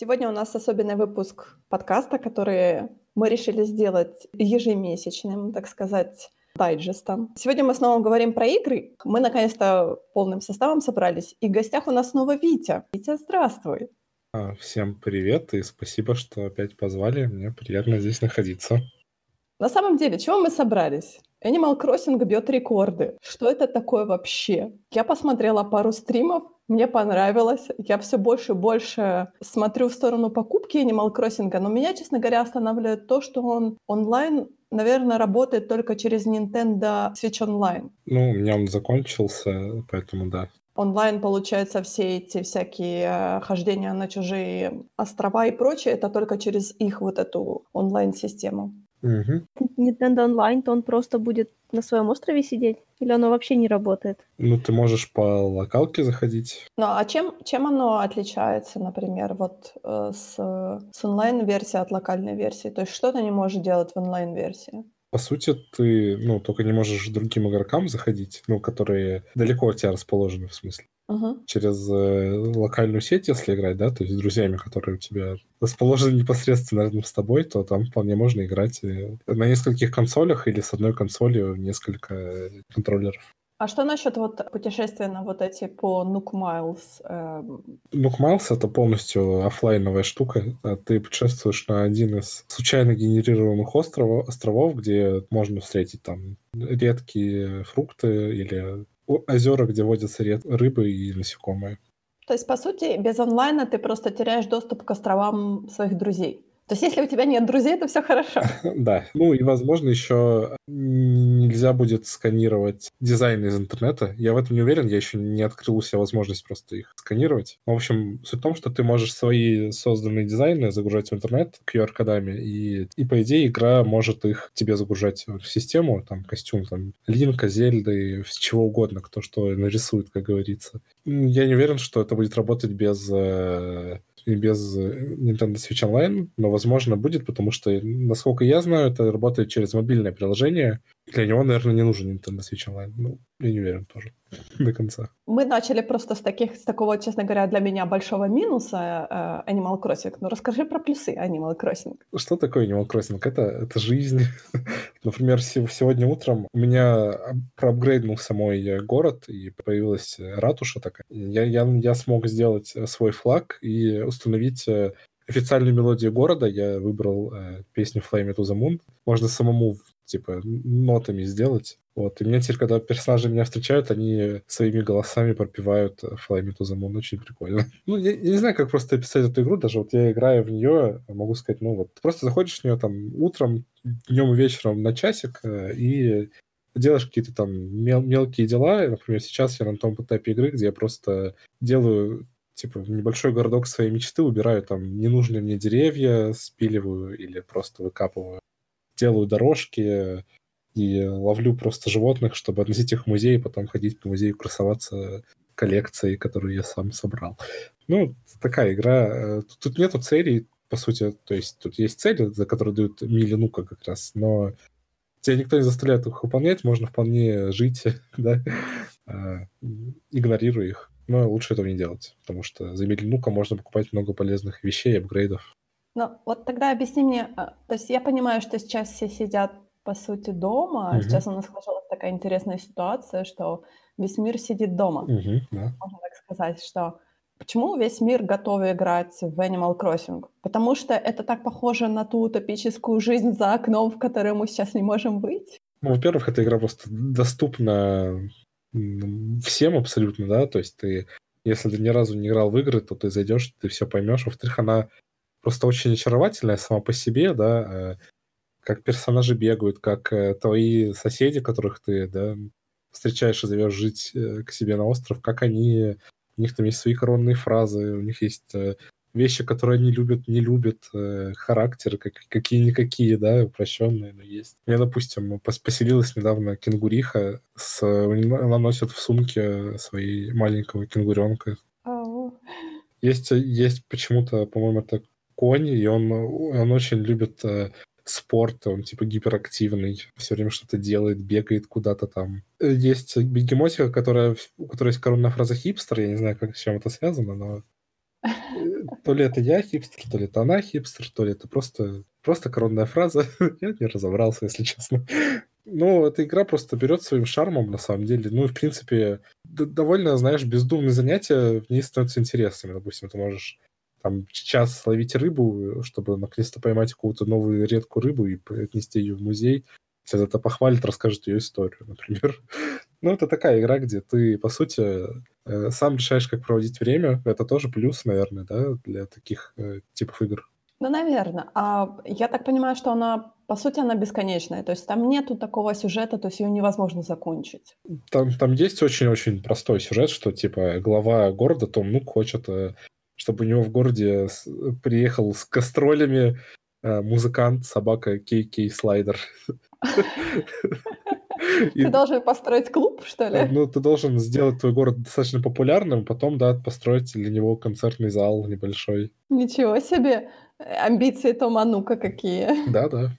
Сегодня у нас особенный выпуск подкаста, который мы решили сделать ежемесячным, так сказать, дайджестом. Сегодня мы снова говорим про игры. Мы наконец-то полным составом собрались, и в гостях у нас снова Витя. Витя, здравствуй. А, всем привет и спасибо, что опять позвали. Мне приятно здесь находиться. На самом деле, чего мы собрались? Animal Crossing бьет рекорды. Что это такое вообще? Я посмотрела пару стримов, мне понравилось. Я все больше и больше смотрю в сторону покупки Animal Crossing, но меня, честно говоря, останавливает то, что он онлайн наверное, работает только через Nintendo Switch Online. Ну, у меня он закончился, поэтому да. Онлайн, получается, все эти всякие э, хождения на чужие острова и прочее, это только через их вот эту онлайн-систему. Угу. Nintendo Online, то он просто будет на своем острове сидеть? Или оно вообще не работает? Ну, ты можешь по локалке заходить. Ну, а чем, чем оно отличается, например, вот э, с, с онлайн-версией от локальной версии? То есть что ты не можешь делать в онлайн-версии? По сути, ты, ну, только не можешь другим игрокам заходить, ну, которые далеко от тебя расположены, в смысле. Угу. Через э, локальную сеть, если играть, да, то есть с друзьями, которые у тебя расположены непосредственно рядом с тобой, то там вполне можно играть э, на нескольких консолях или с одной консолью несколько контроллеров. А что насчет вот путешествия на вот эти по Nook Miles? Эм? Nook Miles — это полностью офлайновая штука. А ты путешествуешь на один из случайно генерируемых островов, островов, где можно встретить там редкие фрукты или озера, где водятся рыбы и насекомые. То есть, по сути, без онлайна ты просто теряешь доступ к островам своих друзей. То есть, если у тебя нет друзей, то все хорошо. Да. Ну и, возможно, еще нельзя будет сканировать дизайн из интернета. Я в этом не уверен, я еще не открыл у себя возможность просто их сканировать. В общем, суть в том, что ты можешь свои созданные дизайны загружать в интернет QR-кодами, и, и по идее игра может их тебе загружать в систему, там, костюм, там, Линка, Зельды, чего угодно, кто что нарисует, как говорится. Я не уверен, что это будет работать без э, и без э, Nintendo Switch Online, но, возможно, будет, потому что, насколько я знаю, это работает через мобильное приложение. Для него, наверное, не нужен Nintendo Switch Online. Ну, я не уверен тоже до конца. Мы начали просто с таких, с такого, честно говоря, для меня большого минуса э, Animal Crossing. Ну, расскажи про плюсы Animal Crossing. Что такое Animal Crossing? Это, это жизнь. Например, сегодня утром у меня проапгрейднулся мой город, и появилась ратуша такая. Я, я, я смог сделать свой флаг и установить э, официальную мелодию города. Я выбрал э, песню Flame to the Moon. Можно самому типа нотами сделать. Вот. И мне теперь, когда персонажи меня встречают, они своими голосами пропивают Fly Me to the Moon. Очень прикольно. Ну, я, я не знаю, как просто описать эту игру. Даже вот я играю в нее, могу сказать, ну вот, просто заходишь в нее там утром, днем и вечером на часик э, и делаешь какие-то там мел- мелкие дела. Например, сейчас я на том этапе игры, где я просто делаю типа небольшой городок своей мечты, убираю там ненужные мне деревья, спиливаю или просто выкапываю делаю дорожки и ловлю просто животных, чтобы относить их в музей, и потом ходить по музею, красоваться коллекцией, которую я сам собрал. Ну, такая игра. Э, тут, нету целей, по сути. То есть тут есть цели, за которые дают мили нука как раз, но тебя никто не заставляет их выполнять, можно вполне жить, да, а, игнорируя их. Но лучше этого не делать, потому что за мили можно покупать много полезных вещей, апгрейдов. Ну, вот тогда объясни мне, а, то есть я понимаю, что сейчас все сидят, по сути, дома, а сейчас у нас сложилась такая интересная ситуация, что весь мир сидит дома. Мгм, да. Можно так сказать, что почему весь мир готов играть в Animal Crossing? Потому что это так похоже на ту утопическую жизнь за окном, в которой мы сейчас не можем быть. Ну, во-первых, эта игра просто доступна всем абсолютно, да, то есть ты, если ты ни разу не играл в игры, то ты зайдешь, ты все поймешь. Во-вторых, она просто очень очаровательная сама по себе, да, э, как персонажи бегают, как э, твои соседи, которых ты, да, встречаешь и зовешь жить э, к себе на остров, как они, у них там есть свои коронные фразы, у них есть вещи, которые они любят, не любят, характеры как, какие-никакие, да, упрощенные, но есть. Я, допустим, поселилась недавно кенгуриха, с, она носит в сумке своей маленького кенгуренка. Oh. Есть, есть почему-то, по-моему, это конь, и он, он очень любит э, спорт, он типа гиперактивный, все время что-то делает, бегает куда-то там. Есть бегемотика, которая, у которой есть коронная фраза хипстер, я не знаю, как, с чем это связано, но то ли это я хипстер, то ли это она хипстер, то ли это просто, просто коронная фраза. я не разобрался, если честно. Ну, эта игра просто берет своим шармом, на самом деле. Ну, в принципе, довольно, знаешь, бездумные занятия в ней становятся интересными. Допустим, ты можешь там час ловить рыбу, чтобы наконец-то поймать какую-то новую редкую рыбу и отнести ее в музей. Тебя это похвалит, расскажет ее историю, например. ну, это такая игра, где ты, по сути, э, сам решаешь, как проводить время. Это тоже плюс, наверное, да, для таких э, типов игр. Ну, наверное. А я так понимаю, что она, по сути, она бесконечная. То есть там нету такого сюжета, то есть ее невозможно закончить. Там, там есть очень-очень простой сюжет, что, типа, глава города Том Нук хочет э, чтобы у него в городе приехал с гастролями э, музыкант, собака Кей-Кей Слайдер. Ты должен построить клуб, что ли? Ну, ты должен сделать твой город достаточно популярным, потом, да, построить для него концертный зал небольшой. Ничего себе! Амбиции Тома Нука какие. Да, да.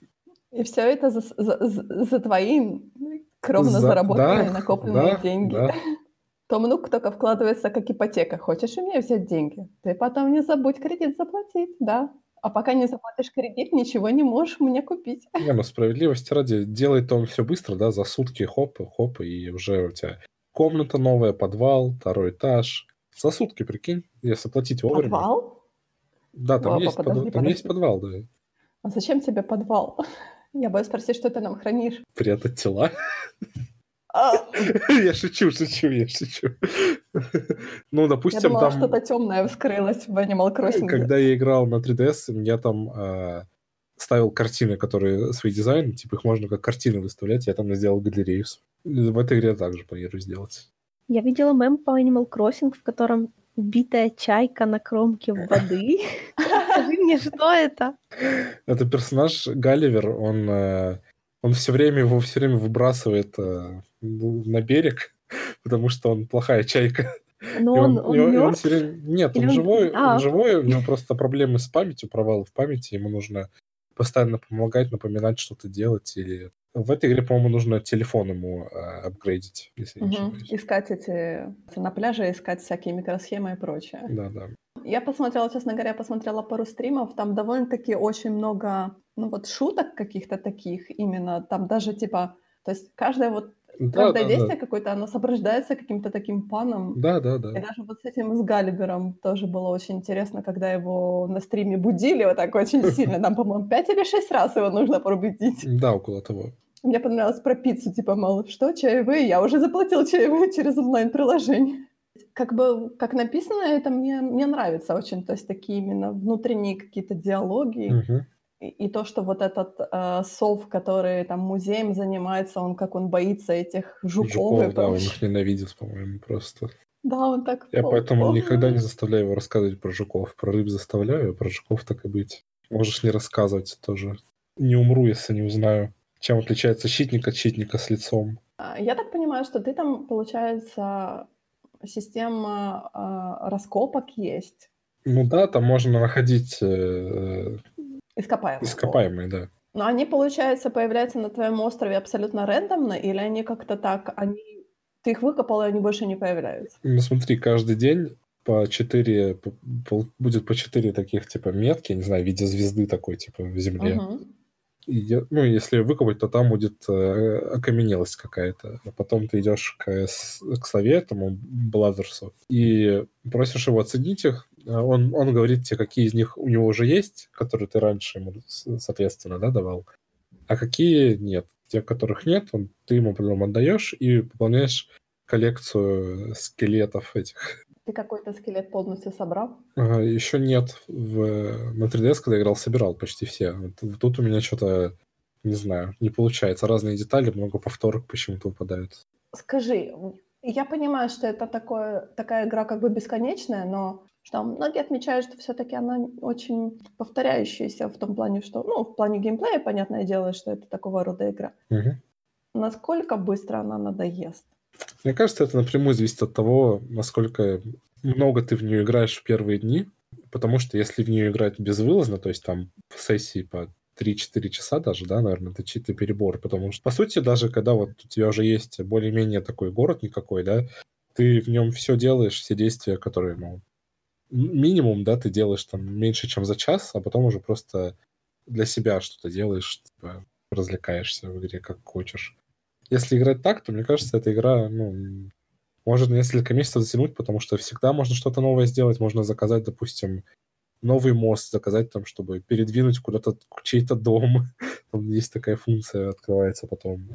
И все это за, за, за твои кровно за, заработанные, да, накопленные да, деньги. Да. Том Нук только вкладывается как ипотека. Хочешь у меня взять деньги? Ты потом не забудь кредит заплатить, да. А пока не заплатишь кредит, ничего не можешь мне купить. Не, ну справедливости ради, делает он все быстро, да, за сутки хоп, хоп, и уже у тебя комната новая, подвал, второй этаж. За сутки, прикинь, если платить вовремя. Подвал? Да, там, О, есть, подожди, под... там подожди. есть подвал, да. А зачем тебе подвал? Я боюсь спросить, что ты нам хранишь. Прятать тела. А. Я шучу, шучу, я шучу. Ну, допустим, я думала, там... что-то темное вскрылось в Animal Crossing. Когда я играл на 3DS, я там э, ставил картины, которые свои дизайн, типа их можно как картины выставлять, я там сделал галерею. В этой игре также планирую сделать. Я видела мем по Animal Crossing, в котором убитая чайка на кромке воды. Скажи мне, что это? Это персонаж Галивер, он э, он все время его все время выбрасывает э, на берег, потому что он плохая чайка. Но он, он, он, он все время... Нет, он, он живой, а. он живой, у него просто проблемы с памятью, провалы в памяти, ему нужно постоянно помогать, напоминать что-то делать или в этой игре, по-моему, нужно телефон ему э, апгрейдить, если угу. не ошибаюсь. Искать эти... На пляже искать всякие микросхемы и прочее. Да, да. Я посмотрела, честно говоря, посмотрела пару стримов, там довольно-таки очень много, ну вот шуток каких-то таких именно, там даже типа, то есть каждое вот Каждое да, действие да. какое-то, оно сопровождается каким-то таким паном. Да, да, да. И даже вот с этим, с Галибером тоже было очень интересно, когда его на стриме будили вот так очень сильно. Нам, по-моему, пять или шесть раз его нужно пробудить. Да, около того. Мне понравилось про пиццу, типа, мол, что, чаевые? Я уже заплатил чаевые через онлайн-приложение. Как бы, как написано, это мне, мне нравится очень. То есть такие именно внутренние какие-то диалоги. Угу. И, то, что вот этот э, сов, который там музеем занимается, он как он боится этих жуков. Жуков, и да, он их ненавидит, по-моему, просто. Да, он так... Я поэтому никогда не заставляю его рассказывать про жуков. Про рыб заставляю, а про жуков так и быть. Можешь не рассказывать тоже. Не умру, если не узнаю. Чем отличается щитник от щитника с лицом? А, я так понимаю, что ты там, получается, система э, раскопок есть. Ну да, там можно находить э, ископаемые. Ископаемые, да. Но они, получается, появляются на твоем острове абсолютно рандомно, или они как-то так, они ты их выкопал, и они больше не появляются? Ну смотри, каждый день по четыре, будет по четыре таких, типа, метки, не знаю, в виде звезды такой, типа, в земле. Угу. И, ну, если выкопать, то там будет э, окаменелость какая-то. А потом ты идешь к, к сове, этому Бладерсу, и просишь его оценить их. А он, он говорит тебе, какие из них у него уже есть, которые ты раньше ему, соответственно, да, давал, а какие нет. Те, которых нет, он, ты ему потом отдаешь и пополняешь коллекцию скелетов этих ты какой-то скелет полностью собрал? Ага, еще нет. В, на 3DS, когда играл, собирал почти все. Вот, тут у меня что-то, не знаю, не получается. Разные детали, много повторок почему-то выпадают. Скажи, я понимаю, что это такое, такая игра как бы бесконечная, но что многие отмечают, что все-таки она очень повторяющаяся в том плане, что, ну, в плане геймплея, понятное дело, что это такого рода игра. Угу. Насколько быстро она надоест? Мне кажется, это напрямую зависит от того, насколько много ты в нее играешь в первые дни. Потому что если в нее играть безвылазно, то есть там в сессии по 3-4 часа даже, да, наверное, это чьи-то перебор. Потому что, по сути, даже когда вот у тебя уже есть более-менее такой город никакой, да, ты в нем все делаешь, все действия, которые, ну, минимум, да, ты делаешь там меньше, чем за час, а потом уже просто для себя что-то делаешь, типа, развлекаешься в игре как хочешь. Если играть так, то, мне кажется, эта игра, ну, может несколько месяцев затянуть, потому что всегда можно что-то новое сделать, можно заказать, допустим, новый мост, заказать там, чтобы передвинуть куда-то чей-то дом. Там есть такая функция, открывается потом.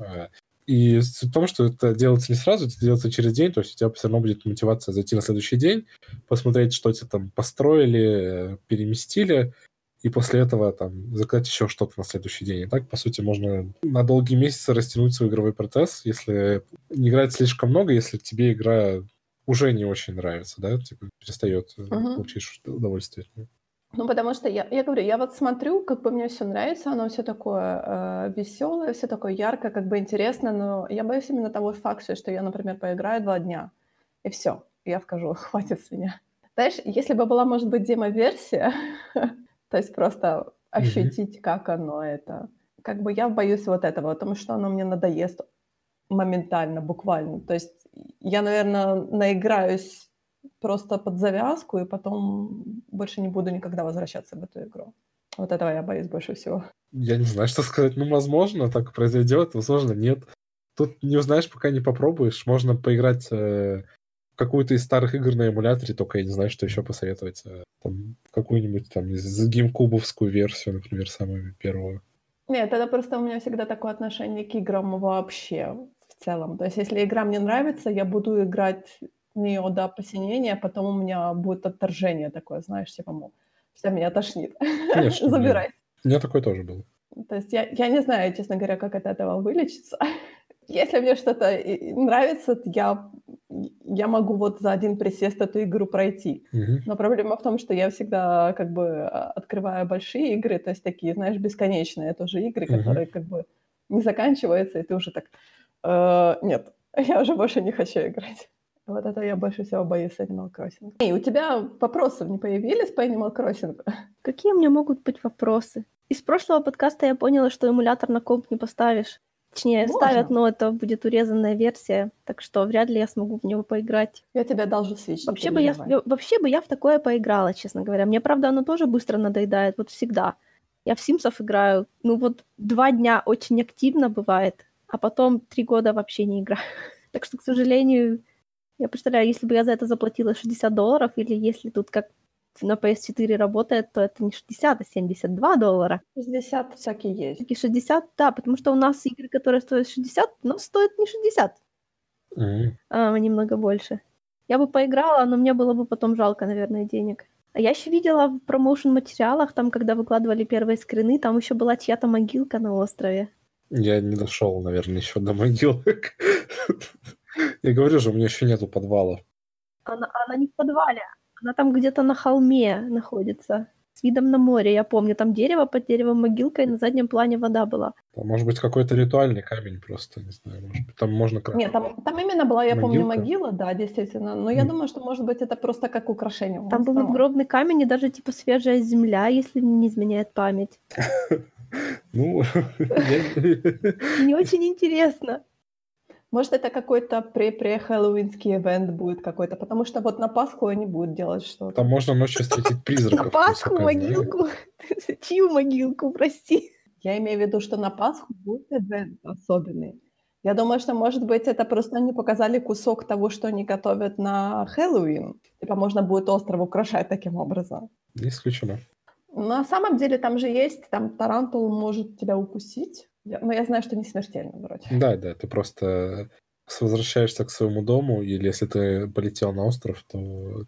И суть в том, что это делается не сразу, это делается через день, то есть у тебя все равно будет мотивация зайти на следующий день, посмотреть, что тебе там построили, переместили, и после этого там заказать еще что-то на следующий день. И так, по сути, можно на долгие месяцы растянуть свой игровой процесс, если не играть слишком много, если тебе игра уже не очень нравится, да, типа перестает угу. получить удовольствие. Ну, потому что я, я говорю, я вот смотрю, как бы мне все нравится, оно все такое э, веселое, все такое яркое, как бы интересно, но я боюсь именно того факта, что я, например, поиграю два дня, и все, я скажу, хватит с меня. Знаешь, если бы была, может быть, демо-версия, то есть просто ощутить, как оно это, как бы я боюсь вот этого, потому что оно мне надоест моментально, буквально. То есть я, наверное, наиграюсь просто под завязку, и потом больше не буду никогда возвращаться в эту игру. Вот этого я боюсь больше всего. Я не знаю, что сказать. Ну, возможно, так произойдет, возможно, нет. Тут не узнаешь, пока не попробуешь. Можно поиграть э, в какую-то из старых игр на эмуляторе, только я не знаю, что еще посоветовать. Э, там, какую-нибудь там геймкубовскую версию, например, самую первую. Нет, это просто у меня всегда такое отношение к играм вообще в целом. То есть, если игра мне нравится, я буду играть нее до посинения, а потом у меня будет отторжение такое, знаешь, типа, мол, все, меня тошнит. Конечно. Забирай. У меня такое тоже было. То есть я, я не знаю, честно говоря, как от этого вылечиться. Если мне что-то нравится, я, я могу вот за один присест эту игру пройти. Угу. Но проблема в том, что я всегда как бы а, открываю большие игры, то есть такие, знаешь, бесконечные тоже игры, угу. которые как бы не заканчиваются, и ты уже так, э, нет, я уже больше не хочу играть. Вот это я больше всего боюсь Animal Crossing. И у тебя вопросов не появились по Animal Crossing? Какие у меня могут быть вопросы? Из прошлого подкаста я поняла, что эмулятор на комп не поставишь. Точнее, Можно. ставят, но это будет урезанная версия, так что вряд ли я смогу в него поиграть. Я тебя должен свеч. Вообще бы, я, вообще бы я в такое поиграла, честно говоря. Мне, правда, оно тоже быстро надоедает, вот всегда. Я в Симсов играю, ну вот два дня очень активно бывает, а потом три года вообще не играю. Так что, к сожалению, я представляю, если бы я за это заплатила 60 долларов, или если тут как на PS4 работает, то это не 60, а 72 доллара. 60 всякие есть. Такие 60, да, потому что у нас игры, которые стоят 60, но стоят не 60, mm-hmm. а немного больше. Я бы поиграла, но мне было бы потом жалко, наверное, денег. А я еще видела в промоушен-материалах, там, когда выкладывали первые скрины, там еще была чья-то могилка на острове. Я не дошел, наверное, еще до могилок. Я говорю же, у меня еще нету подвала. Она, она не в подвале, она там где-то на холме находится. С видом на море, я помню. Там дерево под деревом могилка, и на заднем плане вода была. Там, может быть, какой-то ритуальный камень просто, не знаю. Может быть, там можно... Нет, там, там именно была, я могилка. помню, могила, да, действительно. Но я mm. думаю, что, может быть, это просто как украшение. Там был надгробный камень и даже, типа, свежая земля, если не изменяет память. Ну, не очень интересно. Может, это какой-то пре-пре-хэллоуинский event будет какой-то, потому что вот на Пасху они будут делать что-то. Там можно ночью встретить призраков. На Пасху могилку? Чью могилку, прости? Я имею в виду, что на Пасху будет event особенный. Я думаю, что, может быть, это просто они показали кусок того, что они готовят на Хэллоуин. Типа можно будет остров украшать таким образом. Не исключено. На самом деле там же есть, там тарантул может тебя укусить. Я, но я знаю, что не смертельно вроде. Да, да, ты просто возвращаешься к своему дому, или если ты полетел на остров, то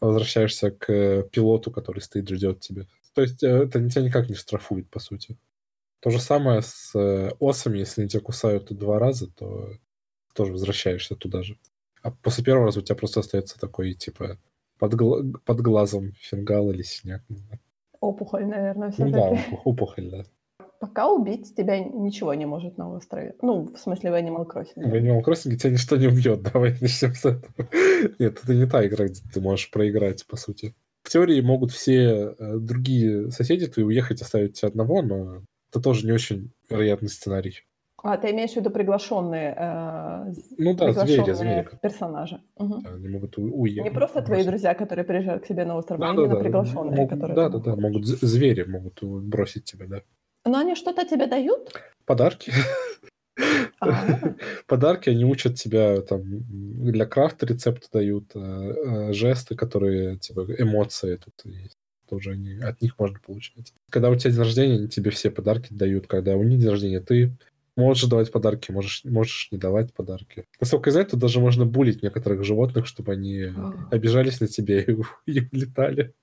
возвращаешься к пилоту, который стоит, ждет тебя. То есть э, это тебя никак не штрафует, по сути. То же самое с э, осами, если они тебя кусают два раза, то тоже возвращаешься туда же. А после первого раза у тебя просто остается такой, типа, под, гла- под глазом фингал или синяк. Опухоль, наверное, все Ну да, опухоль, да. Пока убить тебя ничего не может на острове. Ну, в смысле, в Animal Crossing. В Animal Crossing тебя ничто не убьет. Давай начнем с этого. Нет, это не та игра, где ты можешь проиграть, по сути. В теории могут все э, другие соседи твои уехать, оставить тебя одного, но это тоже не очень вероятный сценарий. А, ты имеешь в виду приглашенные, э, Ну да, звери, звери. приглашенные как- персонажи? Мгм. Они могут уехать. Не просто твои друзья, которые приезжают к тебе на остров, а Да, да, именно да. приглашенные, Могут- которые Да, да, да. Могут звери могут бросить тебя, да. Но они что-то тебе дают? Подарки. А, Подарки, они учат тебя там для крафта рецепты дают, э, э, жесты, которые типа эмоции тут есть. Тоже они, от них можно получать. Когда у тебя день рождения, они тебе все подарки дают. Когда у них день рождения, ты можешь давать подарки, можешь, можешь не давать подарки. Насколько я знаю, тут даже можно булить некоторых животных, чтобы они обижались на тебя и, и улетали.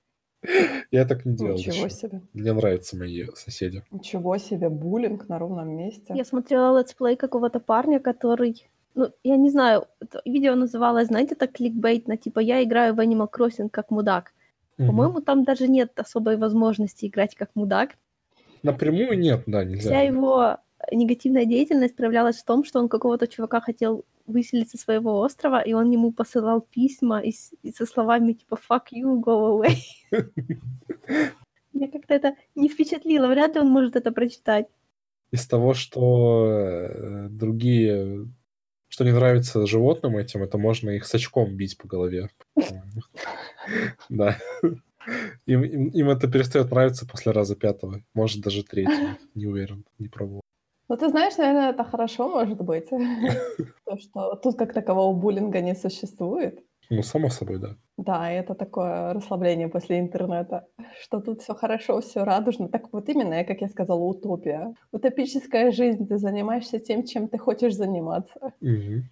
Я так не делал Ничего еще. себе. Мне нравятся мои соседи. Ничего себе, буллинг на ровном месте. Я смотрела let's play какого-то парня, который... Ну, я не знаю, это видео называлось, знаете, так кликбейтно, типа «Я играю в Animal Crossing как мудак». Мгм. По-моему, там даже нет особой возможности играть как мудак. Напрямую нет, да, нельзя. Вся его негативная деятельность проявлялась в том, что он какого-то чувака хотел выселить со своего острова, и он ему посылал письма и, и со словами типа «fuck you, go away». Меня как-то это не впечатлило, вряд ли он может это прочитать. Из того, что э, другие, что не нравится животным этим, это можно их с очком бить по голове. Да. Им, им- им это перестает нравиться после раза пятого, может даже третьего, не уверен, не пробовал. Ну, ты знаешь, наверное, это хорошо, может быть. То, что тут как такового буллинга не существует. Ну, само собой, да. Да, это такое расслабление после интернета, что тут все хорошо, все радужно. Так вот именно, как я сказала, утопия. Утопическая жизнь, ты занимаешься тем, чем ты хочешь заниматься,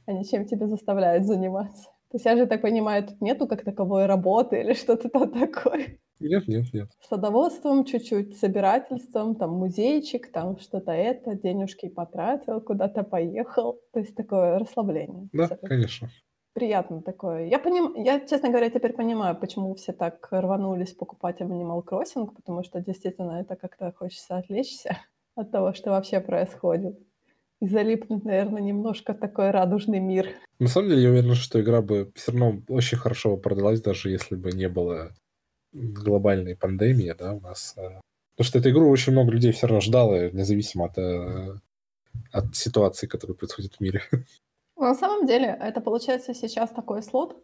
а не чем тебя заставляют заниматься. То есть я же так понимаю, тут нету как таковой работы или что-то там такое. Нет, нет, нет. Садоводством чуть-чуть, собирательством, там музейчик, там что-то это, денежки потратил, куда-то поехал. То есть такое расслабление. Да, Всё-таки конечно. Приятно такое. Я, поним... я, честно говоря, теперь понимаю, почему все так рванулись покупать Animal Crossing, потому что действительно это как-то хочется отвлечься от того, что вообще происходит. И залипнуть, наверное, немножко в такой радужный мир. На самом деле, я уверен, что игра бы все равно очень хорошо продалась, даже если бы не было глобальной пандемии, да, у нас. э. Потому что эту игру очень много людей все равно ждало, независимо от, э, от ситуации, которая происходит в мире. На самом деле, это получается сейчас такой слот,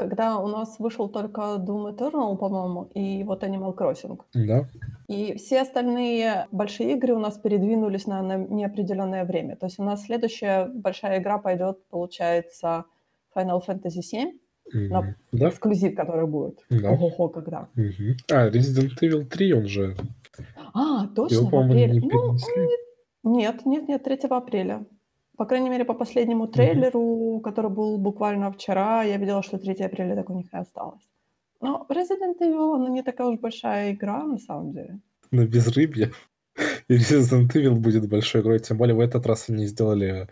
когда у нас вышел только Doom Eternal, по-моему, и вот Animal Crossing. Да, И все остальные большие игры у нас передвинулись на, на неопределенное время. То есть у нас следующая большая игра пойдет, получается, Final Fantasy VII, На- да, эксклюзив, который будет. да. Ого-го, когда. Мгм. А, Resident Evil 3, он же... А, точно, Его, в апреле. не Ну, нет, нет, нет, 3 апреля. По крайней мере, по последнему трейлеру, который был буквально вчера, я видела, что 3 апреля так у них и осталось. Но Resident Evil, она не такая уж большая игра, на самом деле. на безрыбье. И Resident Evil будет большой игрой. Тем более в этот раз они сделали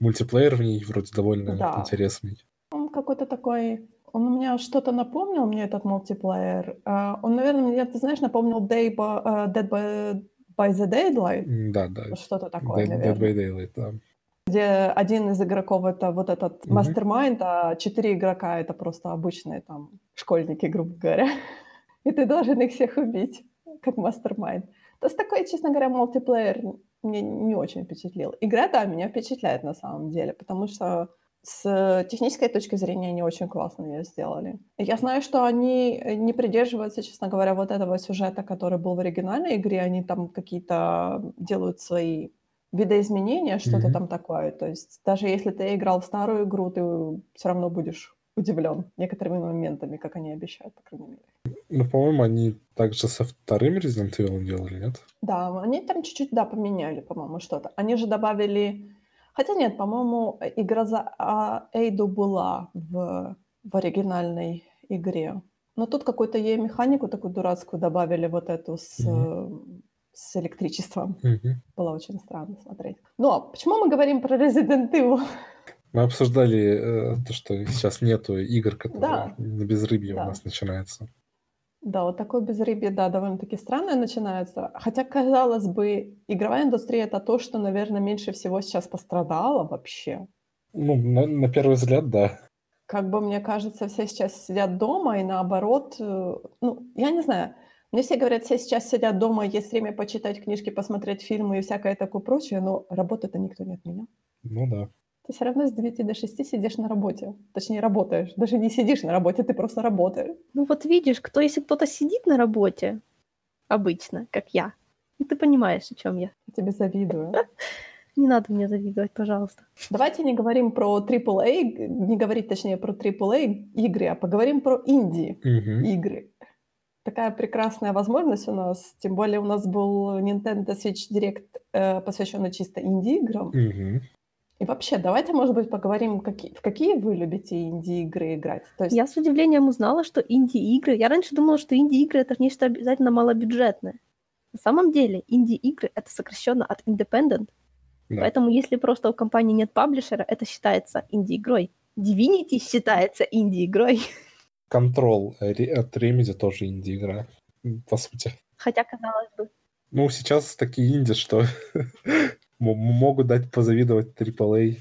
мультиплеер в ней вроде довольно Да. интересный. Какой-то такой... Он у меня что-то напомнил, мне этот мультиплеер. А, Он, наверное, мне, ты знаешь, напомнил Day by, э, Dead by, by the Daylight. Да, да. Что-то такое, Dead, Dead наверное. by Daylight, да. Где один из игроков это вот этот mastermind, а четыре игрока это просто обычные там школьники, грубо говоря. И ты должен их всех убить, как mastermind. То есть такой, честно говоря, мультиплеер мне не очень впечатлил. Игра, да, меня впечатляет на самом деле, потому что с технической точки зрения они очень классно ее сделали. Я знаю, что они не придерживаются, честно говоря, вот этого сюжета, который был в оригинальной игре. Они там какие-то делают свои видоизменения, что-то Мгм. там такое. То есть даже если ты играл в старую игру, ты все равно будешь удивлен некоторыми моментами, как они обещают, по крайней мере. Ну, по-моему, они также со вторым Resident Evil делали, нет? Да, они там чуть-чуть, да, поменяли, по-моему, что-то. Они же добавили... Хотя нет, по-моему, игра за а, Эйду была в, в оригинальной игре. Но тут какую-то ей механику такую дурацкую добавили, вот эту с, э, с электричеством. Мгм. Было очень странно смотреть. Но почему мы говорим про Resident Evil? Мы обсуждали э, то, что сейчас нету игр, которые Да. на безрыбье Да. у нас начинается. Да, вот такое безрыбье, да, довольно-таки странное начинается. Хотя, казалось бы, игровая индустрия — это то, что, наверное, меньше всего сейчас пострадало вообще. Ну, на, на первый взгляд, да. Как бы, мне кажется, все сейчас сидят дома, и наоборот, э, ну, я не знаю, Мне все говорят, все сейчас сидят дома, есть время почитать книжки, посмотреть фильмы и всякое такое прочее, но работы-то никто не отменял. Ну да. Ты все равно с 9 до 6 сидишь на работе. Точнее, работаешь. Даже не сидишь на работе, ты просто работаешь. Ну вот видишь, кто, если кто-то сидит на работе, обычно, как я, ну ты понимаешь, о чем я. Я тебе завидую. Не надо мне завидовать, пожалуйста. Давайте не говорим про AAA, не говорить точнее про AAA игры, а поговорим про инди игры. Такая прекрасная возможность у нас, тем более у нас был Nintendo Switch Direct, э, посвященный чисто инди-играм. Мгм. И вообще, давайте, может быть, поговорим, какие, в какие вы любите инди-игры играть. То есть, Я с удивлением узнала, что инди-игры... Я раньше думала, что инди-игры — это нечто обязательно малобюджетное. На самом деле, инди-игры — это сокращенно от independent. Да. Поэтому если просто у компании нет паблишера, это считается инди-игрой. Divinity считается инди-игрой. Control э, от Remedy тоже инди-игра, по сути. Хотя, казалось бы, Ну, сейчас такие инди, что могут дать позавидовать AAA.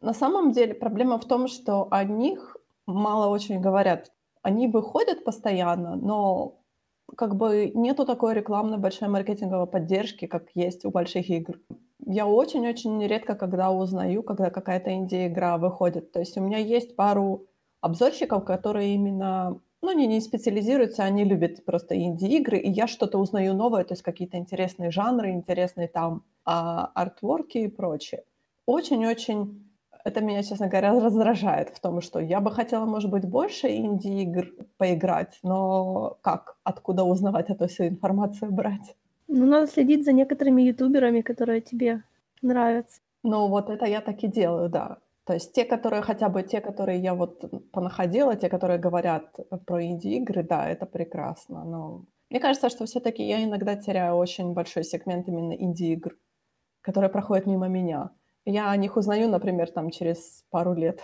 на самом деле проблема в том, что о них мало очень говорят. Они выходят постоянно, но как бы нету такой рекламной большой маркетинговой поддержки, как есть у больших игр. Я очень-очень редко когда узнаю, когда какая-то инди-игра выходит. То есть у меня есть пару обзорщиков, которые именно, ну, они не специализируются, они любят просто инди-игры, и я что-то узнаю новое, то есть какие-то интересные жанры, интересные там а, артворки и прочее. Очень-очень это меня, честно говоря, раздражает в том, что я бы хотела, может быть, больше инди-игр поиграть, но как? Откуда узнавать эту всю информацию брать? ну, надо следить за некоторыми ютуберами, которые тебе нравятся. Ну, вот это я так и делаю, да. То есть те, которые хотя бы те, которые я вот понаходила, те, которые говорят про инди-игры, да, это прекрасно. Но мне кажется, что все-таки я иногда теряю очень большой сегмент именно инди-игр, которые проходят мимо меня. Я о них узнаю, например, там через пару лет.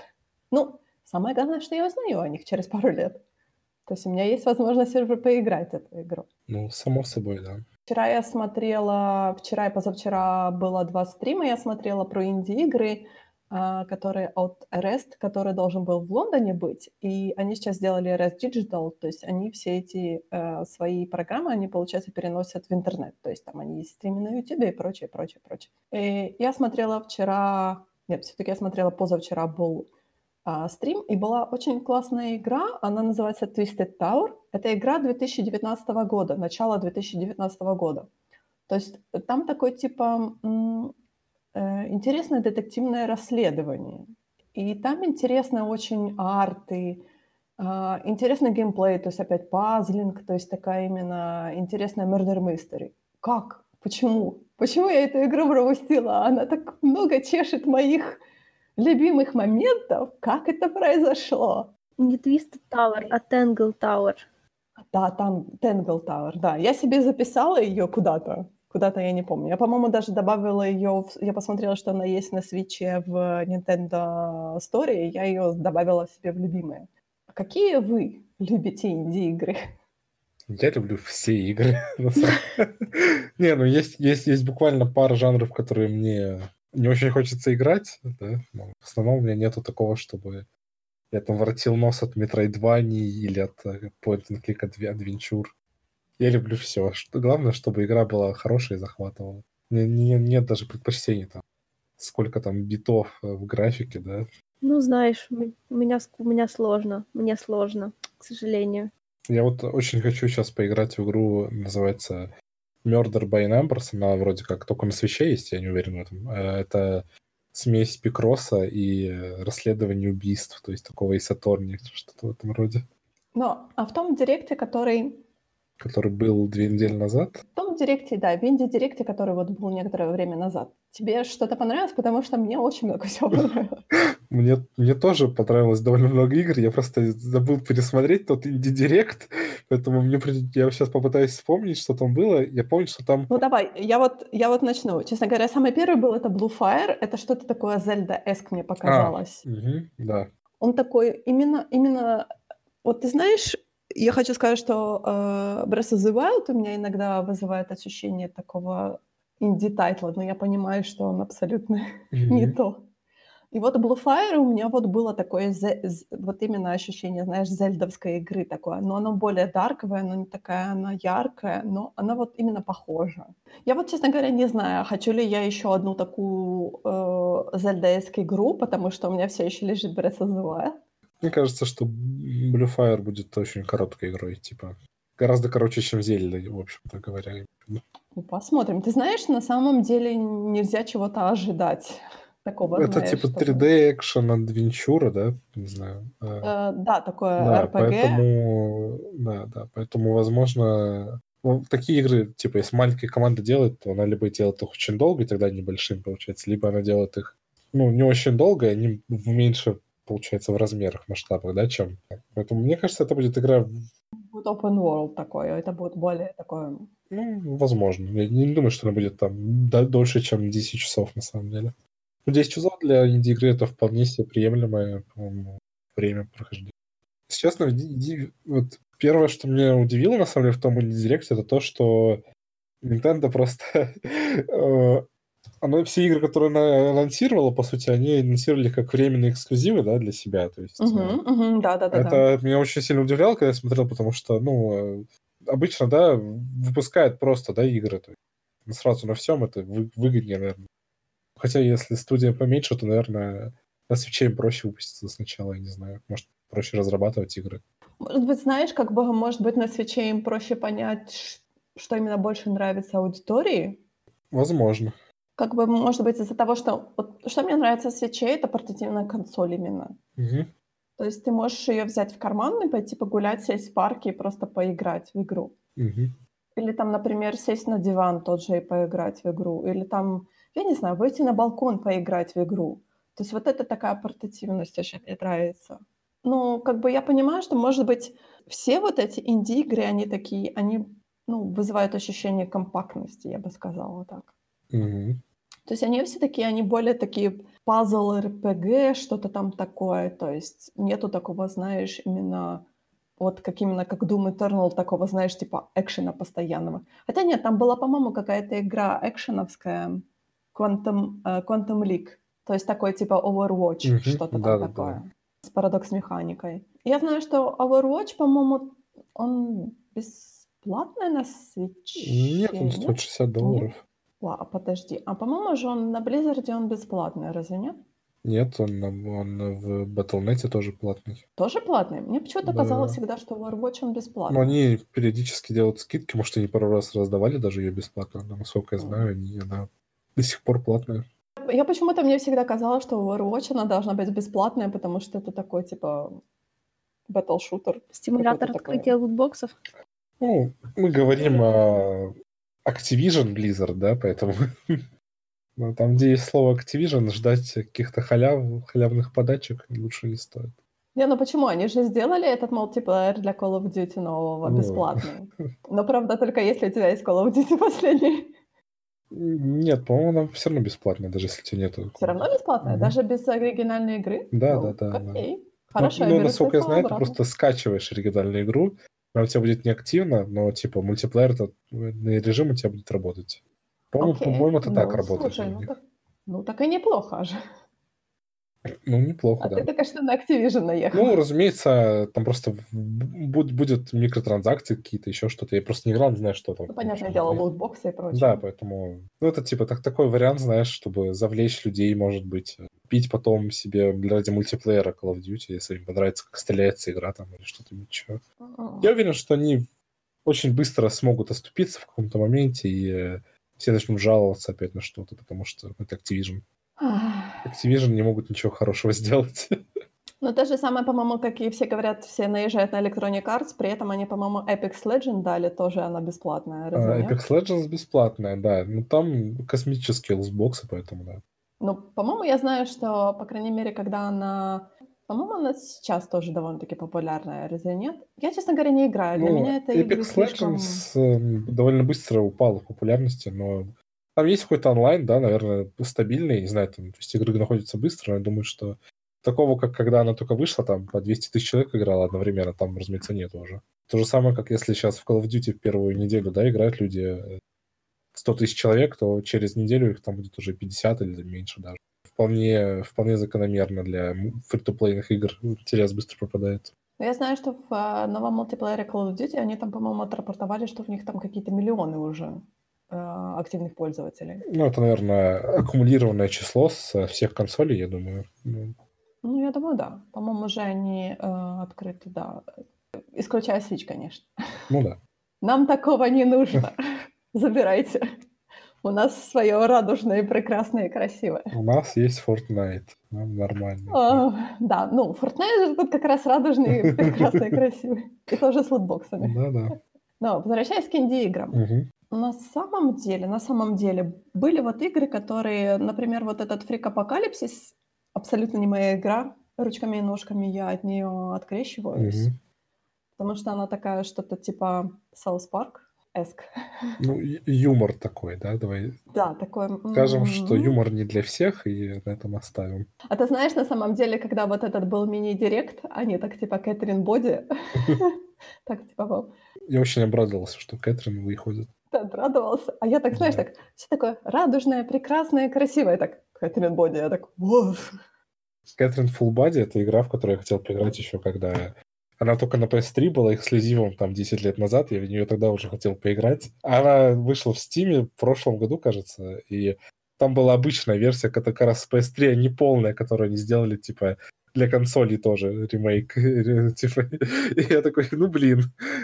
Ну, самое главное, что я узнаю о них через пару лет. То есть у меня есть возможность уже поиграть эту игру. Ну, само собой, да. Вчера я смотрела, вчера и позавчера было два стрима, я смотрела про инди-игры, а, которые от Rest, который должен был в Лондоне быть, и они сейчас сделали Rest Digital, то есть они все эти э, свои программы, они, получается, переносят в интернет, то есть там они есть стримы на YouTube и прочее, прочее, прочее. И я смотрела вчера, нет, все-таки я смотрела позавчера был а, стрим, и была очень классная игра, она называется Twisted Tower. Это игра 2019 года, начало 2019 года. То есть там такой типа э, интересное детективное расследование. И там интересно очень арты, а, интересный геймплей, то есть опять пазлинг, то есть такая именно интересная murder mystery. Как? Почему? Почему я эту игру пропустила? Она так много чешет моих любимых моментов. Как это произошло? Не Twisted Tower, а Tangle Tower. Да, там Tangle Tower, да. Я себе записала ее куда-то. Куда-то я не помню. Я, по-моему, даже добавила ее... В... Я посмотрела, что она есть на свече в Nintendo Store, и я ее добавила себе в любимые. Какие вы любите инди-игры? Я люблю все игры. Не, ну есть, есть, есть буквально пара жанров, которые мне не очень хочется играть. Да? но в основном у меня нету такого, чтобы я там воротил нос от Metroidvania или от э, Point and Click Adve- Adventure. Я люблю все. Главное, чтобы игра была хорошая и захватывала. Не- не- нет даже предпочтений там. Сколько там битов э, в графике, да. Ну, знаешь, у меня, у меня сложно. Мне сложно, к сожалению. Я вот очень хочу сейчас поиграть в игру, называется Murder by Numbers. Она вроде как только на свече есть, я не уверен в этом. Э, Это смесь Пикроса и расследование убийств, то есть такого и Сатурни, что-то в этом роде, Но, а в том директе, который... который был две недели назад. В том директе, да, в инди-директе, который вот был некоторое время назад, тебе что-то понравилось? Потому что мне очень много всего понравилось. Мне, мне тоже понравилось довольно много игр, я просто забыл пересмотреть тот инди-директ, поэтому мне, я сейчас попытаюсь вспомнить, что там было. Я помню, что там... Ну давай, я вот, я вот начну. Честно говоря, самый первый был это Blue Fire. Это что-то такое Zelda-эск мне показалось. Мгм, да. Он такой именно, именно... Вот ты знаешь, я хочу сказать, что э, the Wild у меня иногда вызывает ощущение такого инди-тайтла, но я понимаю, что он абсолютно не Мгм. то. И вот Blue Fire у меня вот было такое, вот именно ощущение, знаешь, зельдовской игры такое. Но оно более дарковое, оно не такая, она яркая, но она вот именно похожа. Я вот, честно говоря, не знаю, хочу ли я еще одну такую э, зельдейскую игру, потому что у меня все еще лежит Breath of the Wild. Мне кажется, что Blue Fire будет очень короткой игрой, типа гораздо короче, чем Зельда, в общем-то говоря. Ну, посмотрим. Ты знаешь, на самом деле нельзя чего-то ожидать такого. Это знаешь, типа 3D экшен адвенчура, да? Не знаю. Э, да, такое да, RPG. Поэтому, да, да, поэтому, возможно, ну, такие игры, типа, если маленькая команда делает, то она либо делает их очень долго, и тогда небольшим получается, либо она делает их, ну, не очень долго, и они меньше, получается, в размерах, масштабах, да, чем. Поэтому, мне кажется, это будет игра будет open world такой, это будет более такое... Ну, возможно. Я не думаю, что она будет там дольше, чем 10 часов, на самом деле. 10 часов для инди-игры это вполне себе приемлемое, по-моему, время прохождения. Если честно, вот первое, что меня удивило, на самом деле, в том инди-директе, это то, что Nintendo просто... Э, оно все игры, которые она анонсировала, по сути, они анонсировали как временные эксклюзивы, да, для себя. То есть, угу, угу, да, да, да. Это да. меня очень сильно удивляло, когда я смотрел, потому что, ну, э, обычно, да, выпускают просто, да, игры. То есть, сразу на всем это выгоднее, наверное. Хотя, если студия поменьше, то, наверное, на свече им проще выпуститься сначала, я не знаю. Может, проще разрабатывать игры. Может быть, знаешь, как бы, может быть, на свече им проще понять, что именно больше нравится аудитории? Возможно. Как бы, может быть, из-за того, что... Вот, что мне нравится в свече, это портативная консоль именно. Угу. То есть ты можешь ее взять в карман и пойти погулять, сесть в парке и просто поиграть в игру. Угу. Или там, например, сесть на диван тот же и поиграть в игру. Или там, я не знаю, выйти на балкон поиграть в игру. То есть вот это такая портативность очень мне нравится. Ну, как бы я понимаю, что, может быть, все вот эти инди-игры, они такие, они, ну, вызывают ощущение компактности, я бы сказала так. Угу. То есть они все такие, они более такие пазл РПГ, что-то там такое. То есть нету такого, знаешь, именно вот как именно как Doom Eternal, такого, знаешь, типа экшена постоянного. Хотя нет, там была, по-моему, какая-то игра экшеновская, Quantum, uh, Quantum League. То есть такой типа Overwatch, mm-hmm. что-то да, там такое. Да. С парадокс-механикой. Я знаю, что Overwatch, по-моему, он бесплатный на Switch. Нет, он стоит 60 долларов. Нет? А подожди, а по-моему же он на Blizzard он бесплатный, разве нет? Нет, он, он в Battle.net тоже платный. Тоже платный? Мне почему-то да. казалось всегда, что Overwatch он бесплатный. Но они периодически делают скидки, может, они пару раз раздавали даже ее бесплатно, но, насколько я знаю, они, она до сих пор платная. Я почему-то мне всегда казалось, что Overwatch она должна быть бесплатная, потому что это такой, типа, батл-шутер. Стимулятор открытия лутбоксов? Ну, мы говорим о Activision Blizzard, да, поэтому... Но там, где есть слово Activision, ждать каких-то халяв, халявных подачек лучше не стоит. Не, ну почему? Они же сделали этот мультиплеер для Call of Duty нового ну... бесплатный. Но, правда, только если у тебя есть Call of Duty последний. Нет, по-моему, она все равно бесплатная, даже если у тебя нету. Все равно бесплатная? Угу. Даже без оригинальной игры? Да, ну, да, да. Окей. Да. Хорошо, ну, ну насколько я знаю, ты просто скачиваешь оригинальную игру, она у тебя будет не активно, но типа мультиплеер режим у тебя будет работать. По-моему, okay. по-моему это ну, так работает. Слушай, ну так, ну так и неплохо же. Ну, неплохо, а да. ты только что на Activision наехал. Ну, разумеется, там просто будет, будет микротранзакции какие-то, еще что-то. Я просто не играл, не знаю, что там. Ну, понятное дело, лутбоксы и прочее. Да, поэтому... Ну, это типа так, такой вариант, знаешь, чтобы завлечь людей, может быть, пить потом себе ради мультиплеера Call of Duty, если им понравится, как стреляется игра там или что-то еще. Я уверен, что они очень быстро смогут оступиться в каком-то моменте, и э, все начнут жаловаться опять на что-то, потому что это Activision. Activision не могут ничего хорошего сделать. Ну, то же самое, по-моему, как и все говорят, все наезжают на Electronic Arts, при этом они, по-моему, Apex Legends дали, тоже она бесплатная. Разве uh, Apex Legends бесплатная, да. Ну, там космические лутбоксы, поэтому да. Ну, по-моему, я знаю, что, по крайней мере, когда она... По-моему, она сейчас тоже довольно-таки популярная, разве нет? Я, честно говоря, не играю. Для ну, меня это Apex Legends слишком... довольно быстро упала в популярности, но там есть какой-то онлайн, да, наверное, стабильный, не знаю, там, то есть игры находятся быстро, я думаю, что такого, как когда она только вышла, там по 200 тысяч человек играла одновременно, там, разумеется, нет уже. То же самое, как если сейчас в Call of Duty в первую неделю, да, играют люди 100 э, тысяч человек, то через неделю их там будет уже 50 или меньше даже. вполне, вполне закономерно для фри-то-плейных игр. Интерес быстро пропадает. Ну, я знаю, что в э, новом мультиплеере Call of Duty они там, по-моему, отрапортовали, что у них там какие-то миллионы уже э, активных пользователей. Ну, это, наверное, аккумулированное число со всех консолей, я думаю. Ну, ну я думаю, да. По-моему, уже они э, открыты, да. Исключая Switch, конечно. Ну да. Нам такого не нужно. Забирайте. У нас свое радужное, прекрасное и красивое. У нас есть Fortnite. Нам нормально. А, да, ну, Fortnite тут как раз радужный, прекрасный, красивый. И тоже с лутбоксами. Да, да. Но возвращаясь к инди-играм. Угу. На самом деле, на самом деле, были вот игры, которые, например, вот этот Фрик Апокалипсис, абсолютно не моя игра, ручками и ножками я от нее открещиваюсь. Угу. Потому что она такая что-то типа South Park, эск. Ну, юмор такой, да, давай. Да, такой. Скажем, что юмор не для всех, и на этом оставим. А ты знаешь, на самом деле, когда вот этот был мини-директ, они так типа Кэтрин Боди, так типа был. Я очень обрадовался, что Кэтрин выходит. Да, обрадовался. А я так, знаешь, так, все такое радужное, прекрасное, красивое. Так, Кэтрин Боди, я так. Кэтрин Body — это игра, в которую я хотел поиграть еще когда она только на PS3 была эксклюзивом там 10 лет назад, я в нее тогда уже хотел поиграть. Она вышла в Steam в прошлом году, кажется, и там была обычная версия, которая как раз PS3, а не полная, которую они сделали, типа, для консолей тоже ремейк. типа, и я такой, ну блин,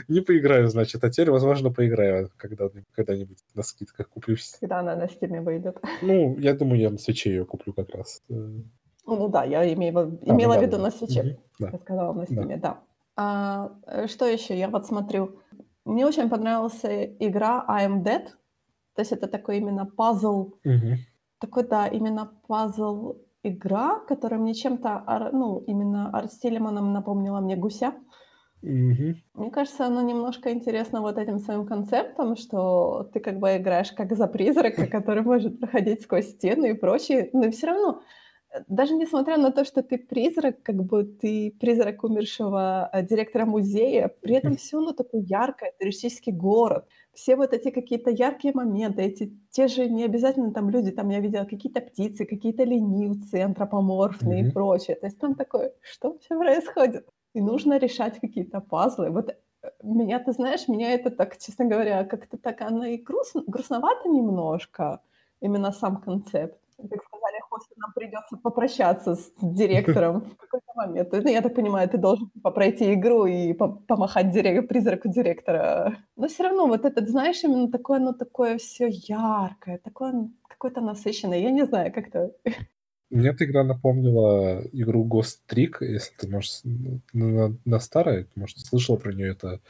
не поиграю, значит, а теперь, возможно, поиграю когда, когда-нибудь на скидках куплю. Когда она на стиме выйдет. Ну, я думаю, я на свече ее куплю как раз. Ну да, я имею, а, имела ну, в виду да, на свече. Угу, да. Я сказала на стиме, да. да. А, э, что еще? Я вот смотрю. Мне очень понравилась игра I am Dead. То есть это такой именно пазл. Угу. Такой, да, именно пазл игра, которая мне чем-то, ну, именно арт-стилем напомнила мне гуся. Угу. Мне кажется, оно немножко интересно вот этим своим концептом, что ты как бы играешь как за призрака, который может проходить сквозь стены и прочее, но все равно даже несмотря на то, что ты призрак, как бы ты призрак умершего э, директора музея, при этом все равно такой яркое, туристический город. Все вот эти какие-то яркие моменты, эти те же не обязательно там люди, там я видела какие-то птицы, какие-то ленивцы, антропоморфные mm-hmm. и прочее. То есть там такое, что вообще происходит? И нужно решать какие-то пазлы. Вот э, меня, ты знаешь, меня это так, честно говоря, как-то так, оно и грустно, грустновато немножко, именно сам концепт. Как сказали, после нам придется попрощаться с директором в какой-то момент. Ну, я так понимаю, ты должен типа, пройти игру и помахать дирек- призраку директора. Но все равно вот этот, знаешь, именно такое, оно такое все яркое, такое какое-то насыщенное. Я не знаю, как-то... Мне эта игра напомнила игру Ghost Trick, если ты, можешь на, на старой, может, слышал про нее. Это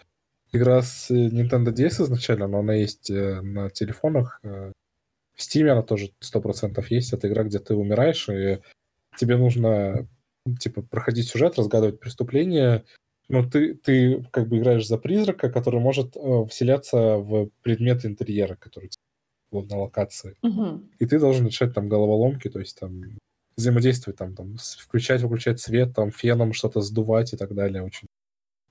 игра с Nintendo DS изначально, но она есть э, на телефонах э, в она тоже 100% есть. Это игра, где ты умираешь, и тебе нужно типа проходить сюжет, разгадывать преступления, но ты, ты как бы играешь за призрака, который может э, вселяться в предметы интерьера, которые вот, на локации. Угу. И ты должен решать там головоломки, то есть там взаимодействовать, там, там включать, выключать свет, там феном что-то сдувать и так далее. Очень,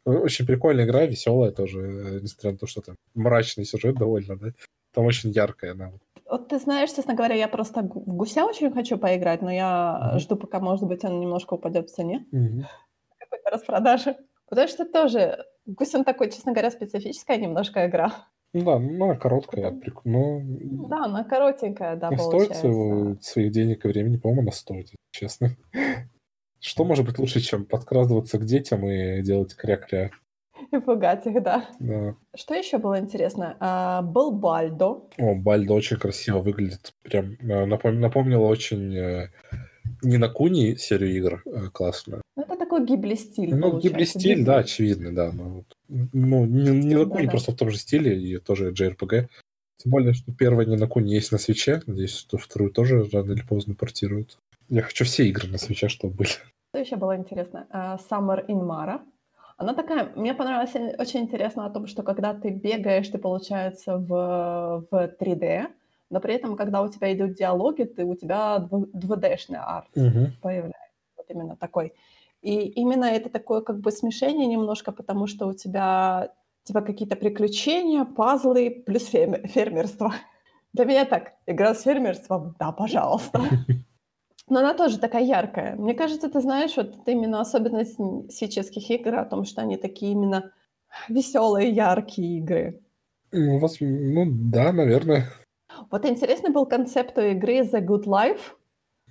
очень прикольная игра, веселая тоже, э, несмотря на то, что там мрачный сюжет довольно, да. Там очень яркая она. Вот ты знаешь, честно говоря, я просто в гуся очень хочу поиграть, но я mm-hmm. жду, пока, может быть, он немножко упадет в цене. Mm-hmm. Какой-то распродажи. Потому что тоже гусь, он такой, честно говоря, специфическая немножко игра. Ну да, ну она короткая. Прик... Ну, да, она коротенькая, да, получается. Стоит своего, своих денег и времени, по-моему, она стоит, честно. Что может быть лучше, чем подкрадываться к детям и делать кря-кря? И пугать их, да. Да. Что еще было интересно? А, был Бальдо. О, Бальдо очень красиво выглядит. Прям э, напом... напомнило очень э, не на Куни серию игр э, классную. Ну, это такой гибли-стиль, Ну, гибли-стиль, да, очевидно, да. Но, ну, не, не на Куни, да, просто да. в том же стиле, и тоже JRPG. Тем более, что первая не на Куни есть на свече. Надеюсь, что вторую тоже рано или поздно портируют. Я хочу все игры на свече, чтобы были. Что еще было интересно? Uh, Summer in Mara. Она такая, мне понравилось очень интересно о том, что когда ты бегаешь, ты, получается, в, в 3D, но при этом, когда у тебя идут диалоги, ты, у тебя 2D-шный арт угу. появляется. Вот именно такой. И именно это такое как бы смешение немножко, потому что у тебя типа какие-то приключения, пазлы плюс фермерство. Для меня так, игра с фермерством, да, пожалуйста. Но она тоже такая яркая. Мне кажется, ты знаешь, вот это именно особенность сических игр о том, что они такие именно веселые, яркие игры. Ну, вас, ну да, наверное. Вот интересный был концепт у игры The Good Life,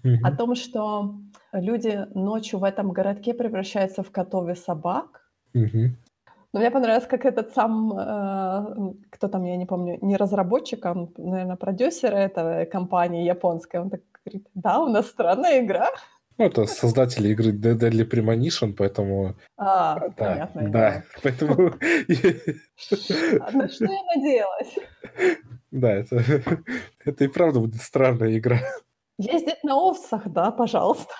угу. о том, что люди ночью в этом городке превращаются в котов и собак. Угу. Но мне понравилось, как этот сам, э, кто там, я не помню, не разработчик, а, наверное, продюсер этой компании японской, он так говорит, да, у нас странная игра. Ну, это создатели игры Deadly Premonition, поэтому... А, да, понятно. Да, поэтому... А на что я надеялась? Да, это, это и правда будет странная игра. Ездить на овцах, да, пожалуйста.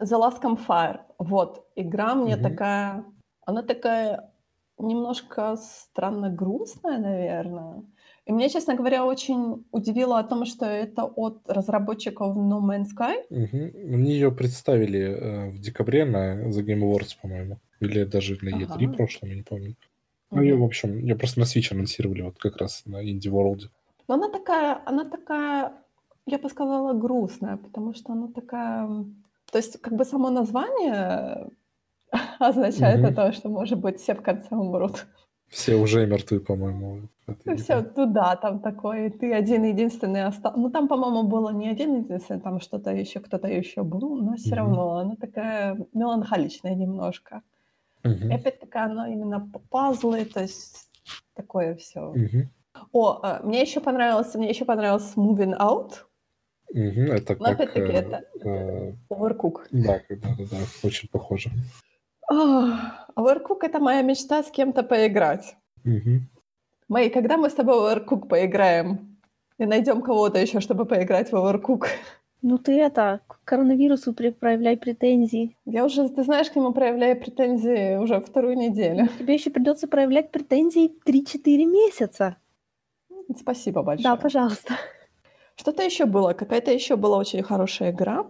The Last Campfire. Вот, игра мне угу. такая... Она такая немножко странно грустная, наверное. И мне, честно говоря, очень удивило о том, что это от разработчиков No Man's Sky. Угу. Они ее представили э, в декабре на The Game Awards, по-моему. Или даже на E3 ага. прошлом, я не помню. Ну, ее, в общем, ее просто на Switch анонсировали вот как раз на Indie World. Но она такая, она такая, я бы сказала, грустная, потому что она такая... То есть, как бы само название означает угу. то, что, может быть, все в конце умрут. Все уже мертвы, по-моему. Ну, все, туда там такой, ты один единственный остался. Ну, там, по-моему, было не один единственный, там что-то еще, кто-то еще был, но все mm равно она такая меланхоличная немножко. mm И опять такая она именно пазлы, то есть такое все. mm О, а, мне еще понравилось, мне еще понравилось Moving Out. mm Это но как... опять-таки э, это э, Overcook. Да, да, да, да, очень похоже. Overcook — это моя мечта с кем-то поиграть. Угу. Мэй, когда мы с тобой в Overcook поиграем? И найдем кого-то еще, чтобы поиграть в Overcook? Ну ты это, к коронавирусу проявляй претензии. Я уже, ты знаешь, к нему проявляю претензии уже вторую неделю. Тебе еще придется проявлять претензии 3-4 месяца. Спасибо большое. Да, пожалуйста. Что-то еще было, какая-то еще была очень хорошая игра.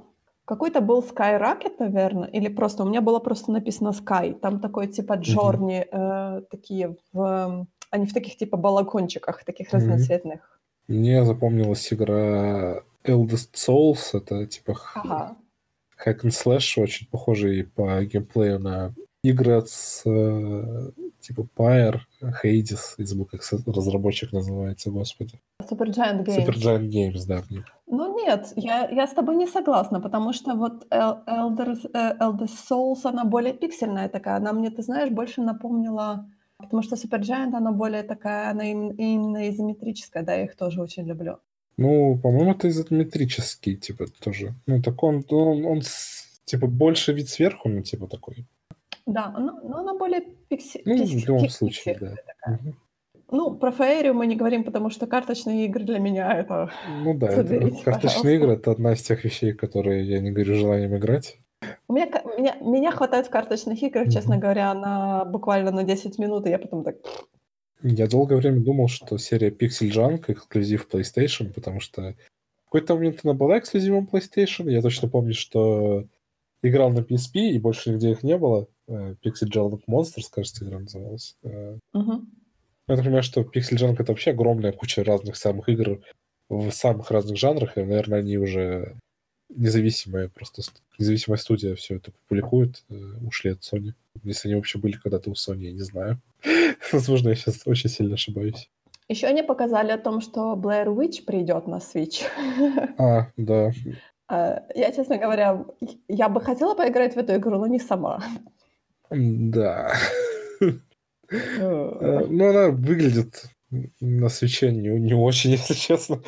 Какой-то был Sky Rocket, наверное, или просто... У меня было просто написано Sky. Там такой типа Джорни, mm-hmm. э, такие в... Они в таких типа балакончиках, таких mm-hmm. разноцветных. Мне запомнилась игра Eldest Souls. Это типа ага. hack and slash, очень похожий по геймплею на игры с э, типа Pyre, Hades, из как разработчик называется, господи. Supergiant Games. Supergiant Games, да. Ну нет, я, я с тобой не согласна, потому что вот Elder, э, Elder Souls, она более пиксельная такая, она мне, ты знаешь, больше напомнила, потому что Supergiant, она более такая, она именно изометрическая, да, я их тоже очень люблю. Ну, по-моему, это изометрический, типа, тоже. Ну, так он, он, он типа, больше вид сверху, ну, типа, такой. Да, но, но она более пиксель. Ну, в любом случае, да. Угу. Ну, про феерию мы не говорим, потому что карточные игры для меня это... Ну да, это, карточные игры — это одна из тех вещей, которые я не говорю желанием играть. У меня, меня, меня хватает в карточных играх, mm-hmm. честно говоря, на буквально на 10 минут, и я потом так... Я долгое время думал, что серия Pixel Junk эксклюзив PlayStation, потому что в какой-то момент она была эксклюзивом PlayStation. Я точно помню, что играл на PSP, и больше нигде их не было. Э, Pixel Junk Monsters, кажется, игра называлась. Uh-huh. Я так понимаю, что Pixel Junk это вообще огромная куча разных самых игр в самых разных жанрах, и, наверное, они уже независимые, просто независимая студия все это публикует, э, ушли от Sony. Если они вообще были когда-то у Sony, я не знаю. Возможно, я сейчас очень сильно ошибаюсь. Еще они показали о том, что Blair Witch придет на Switch. А, да. А, я, честно говоря, я бы хотела поиграть в эту игру, но не сама. Да. Э, ну, она выглядит на свече не, не очень, если честно.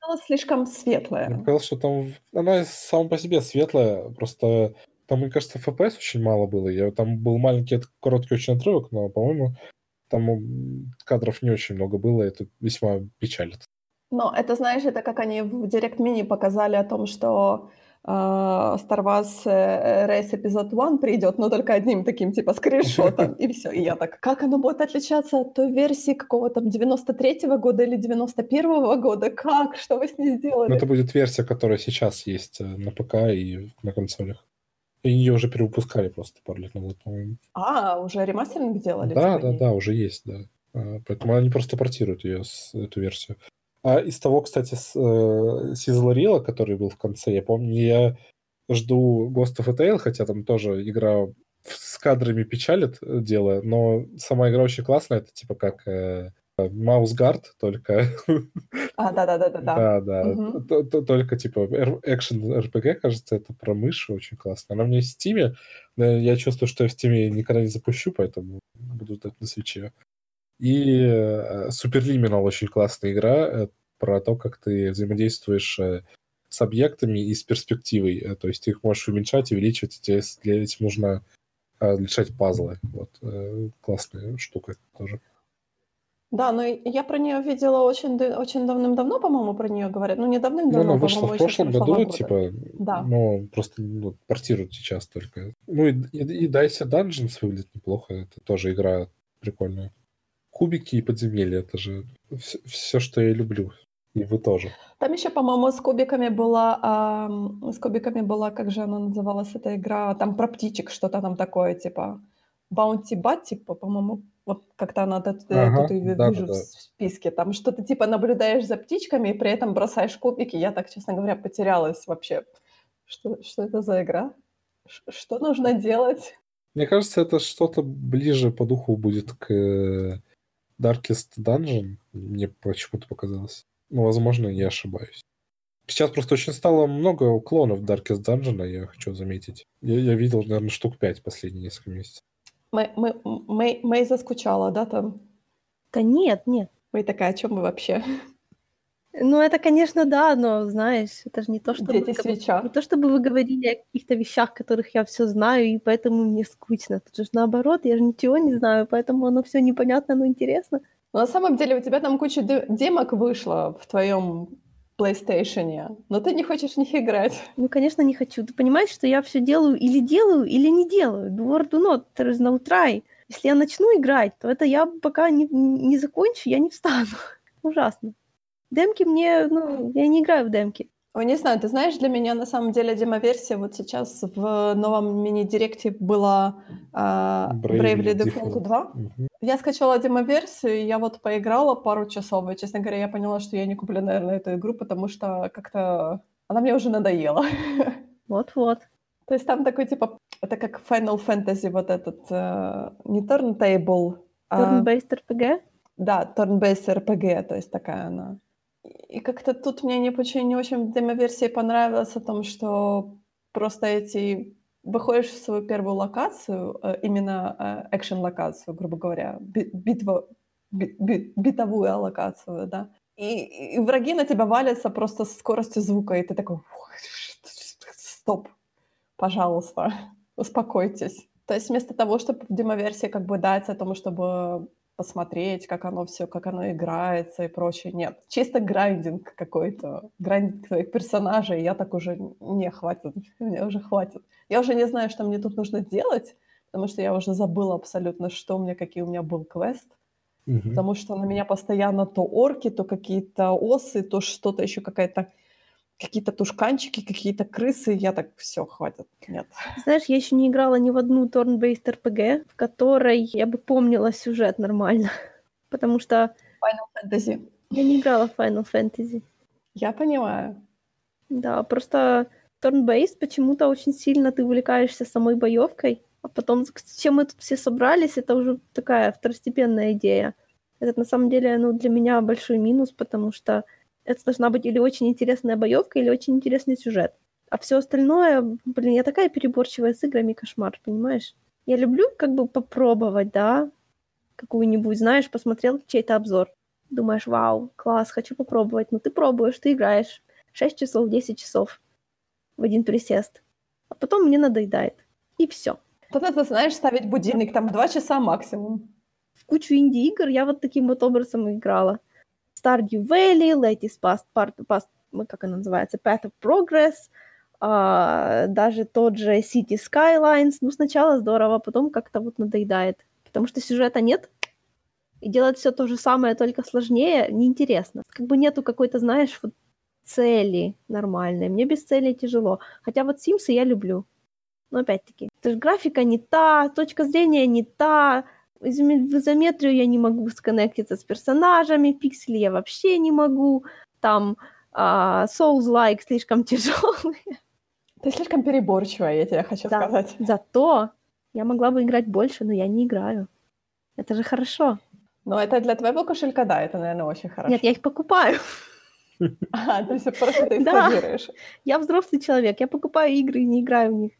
Она слишком светлая. Я сказал, что там... Она сама по себе светлая, просто там, мне кажется, FPS очень мало было. Я, там был маленький, короткий очень отрывок, но, по-моему, там кадров не очень много было, это весьма печалит. Но это, знаешь, это как они в Direct Mini показали о том, что Star Wars э, Race Episode 1 придет, но только одним таким, типа, скриншотом, и все. И я так, как оно будет отличаться от той версии какого там 93-го года или 91-го года? Как? Что вы с ней сделали? Ну, это будет версия, которая сейчас есть э, на ПК и на консолях. И ее уже перевыпускали просто пару лет назад, по-моему. А, уже ремастеринг делали? Да, да, да, уже есть, да. А, поэтому они просто портируют ее, эту версию. А из того, кстати, с, э, который был в конце, я помню, я жду Ghost of a Tale, хотя там тоже игра с кадрами печалит э, дело, но сама игра очень классная, это типа как э, Маусгард, только... А, да-да-да-да. Да, да. Только типа экшен RPG, кажется, это про мышь очень классно. Она у меня в Стиме, я чувствую, что я в Стиме никогда не запущу, поэтому буду ждать на свече. И Super Liminal очень классная игра э, про то, как ты взаимодействуешь с объектами и с перспективой. То есть ты их можешь уменьшать, увеличивать, и тебе для этим нужно решать пазлы. Вот. Э, классная штука тоже. Да, но я про нее видела очень, очень давным-давно, по-моему, про нее говорят. Ну, не давным-давно, ну, она вышла в прошлом году, года. типа, да. но просто ну, портируют сейчас только. Ну, и, и, и Dice Dungeons выглядит неплохо, это тоже игра прикольная. Кубики и подземелья, это же все, все что я люблю. И вы тоже. Там еще, по-моему, с кубиками была, а, с кубиками была, как же она называлась, эта игра, там про птичек что-то там такое, типа Bounty Bat, типа, по-моему, вот как-то она тут, э, ага, тут да, вижу да, да. в списке, там что-то типа наблюдаешь за птичками и при этом бросаешь кубики. Я так, честно говоря, потерялась вообще. Что, что это за игра? Ш- что нужно делать? Мне кажется, это что-то ближе по духу будет к Darkest Dungeon. Мне почему-то показалось. Ну, возможно, я ошибаюсь. Сейчас просто очень стало много клонов Darkest Dungeon, я хочу заметить. Я, я видел, наверное, штук пять последние несколько месяцев. Мэй, Мэй, Мэй, Мэй заскучала, да, там? Да нет, нет. Вы такая, о чем мы вообще? Ну, это, конечно, да, но, знаешь, это же не то, чтобы... Дети свеча. Не то, чтобы вы говорили о каких-то вещах, которых я все знаю, и поэтому мне скучно. Тут же наоборот, я же ничего не знаю, поэтому оно все непонятно, но интересно. Но на самом деле у тебя там куча демок вышло в твоем PlayStation, но ты не хочешь в них играть. Ну, конечно, не хочу. Ты понимаешь, что я все делаю или делаю, или не делаю. Do or do not, there is no try. Если я начну играть, то это я пока не, не закончу, я не встану. Ужасно. Демки мне, ну, я не играю в демки. Ой, не знаю, ты знаешь, для меня на самом деле демоверсия вот сейчас в новом мини-директе была э, Bravely, Default 2. Угу. Я скачала демоверсию, я вот поиграла пару часов, и, честно говоря, я поняла, что я не куплю, наверное, эту игру, потому что как-то она мне уже надоела. Вот-вот. То есть там такой, типа, это как Final Fantasy, вот этот, э, не Turntable, а... Turn-based RPG? Да, Turn-based RPG, то есть такая она. И как-то тут мне не очень, не очень демоверсии понравилось о том, что просто эти выходишь в свою первую локацию, э, именно э, экшен-локацию, грубо говоря, битва, бит, битовую локацию, да, и, и враги на тебя валятся просто с скоростью звука, и ты такой, стоп, пожалуйста, успокойтесь. То есть вместо того, чтобы в демоверсии как бы дать о том, чтобы посмотреть, как оно все, как оно играется и прочее. Нет, чисто грайдинг какой-то, грайдинг твоих персонажей. Я так уже не хватит, мне уже хватит. Я уже не знаю, что мне тут нужно делать, потому что я уже забыла абсолютно, что у меня, какие у меня был квест. Угу. Потому что на меня постоянно то орки, то какие-то осы, то что-то еще какая-то какие-то тушканчики, какие-то крысы, я так, все, хватит, нет. Знаешь, я еще не играла ни в одну turn-based RPG, в которой я бы помнила сюжет нормально, потому что... Final Fantasy. Я не играла в Final Fantasy. Я понимаю. Да, просто turn-based почему-то очень сильно ты увлекаешься самой боевкой, а потом, с чем мы тут все собрались, это уже такая второстепенная идея. Это на самом деле, ну, для меня большой минус, потому что это должна быть или очень интересная боевка, или очень интересный сюжет. А все остальное, блин, я такая переборчивая с играми, кошмар, понимаешь? Я люблю как бы попробовать, да, какую-нибудь, знаешь, посмотрел чей-то обзор. Думаешь, вау, класс, хочу попробовать. Ну, ты пробуешь, ты играешь 6 часов, 10 часов в один присест. А потом мне надоедает. И все. Тогда ты знаешь ставить будильник там 2 часа максимум. В кучу инди-игр я вот таким вот образом играла. Stardew Valley, Latest Past, part, past как она называется, Path of Progress, а, даже тот же City Skylines. Ну, сначала здорово, потом как-то вот надоедает. Потому что сюжета нет, и делать все то же самое, только сложнее, неинтересно. Как бы нету какой-то, знаешь, вот цели нормальной. Мне без цели тяжело. Хотя вот Симсы я люблю. Но опять-таки, графика не та, точка зрения не та, в изометрию я не могу сконнектиться с персонажами, пиксели я вообще не могу, там а, Souls-like слишком тяжелые. Ты слишком переборчивая, я тебе хочу Да. сказать. Зато я могла бы играть больше, но я не играю. Это же хорошо. Но это для твоего кошелька, да, это, наверное, очень хорошо. Нет, я их покупаю. А, то есть просто ты Да. эксплуатируешь. Я взрослый человек, я покупаю игры и не играю в них.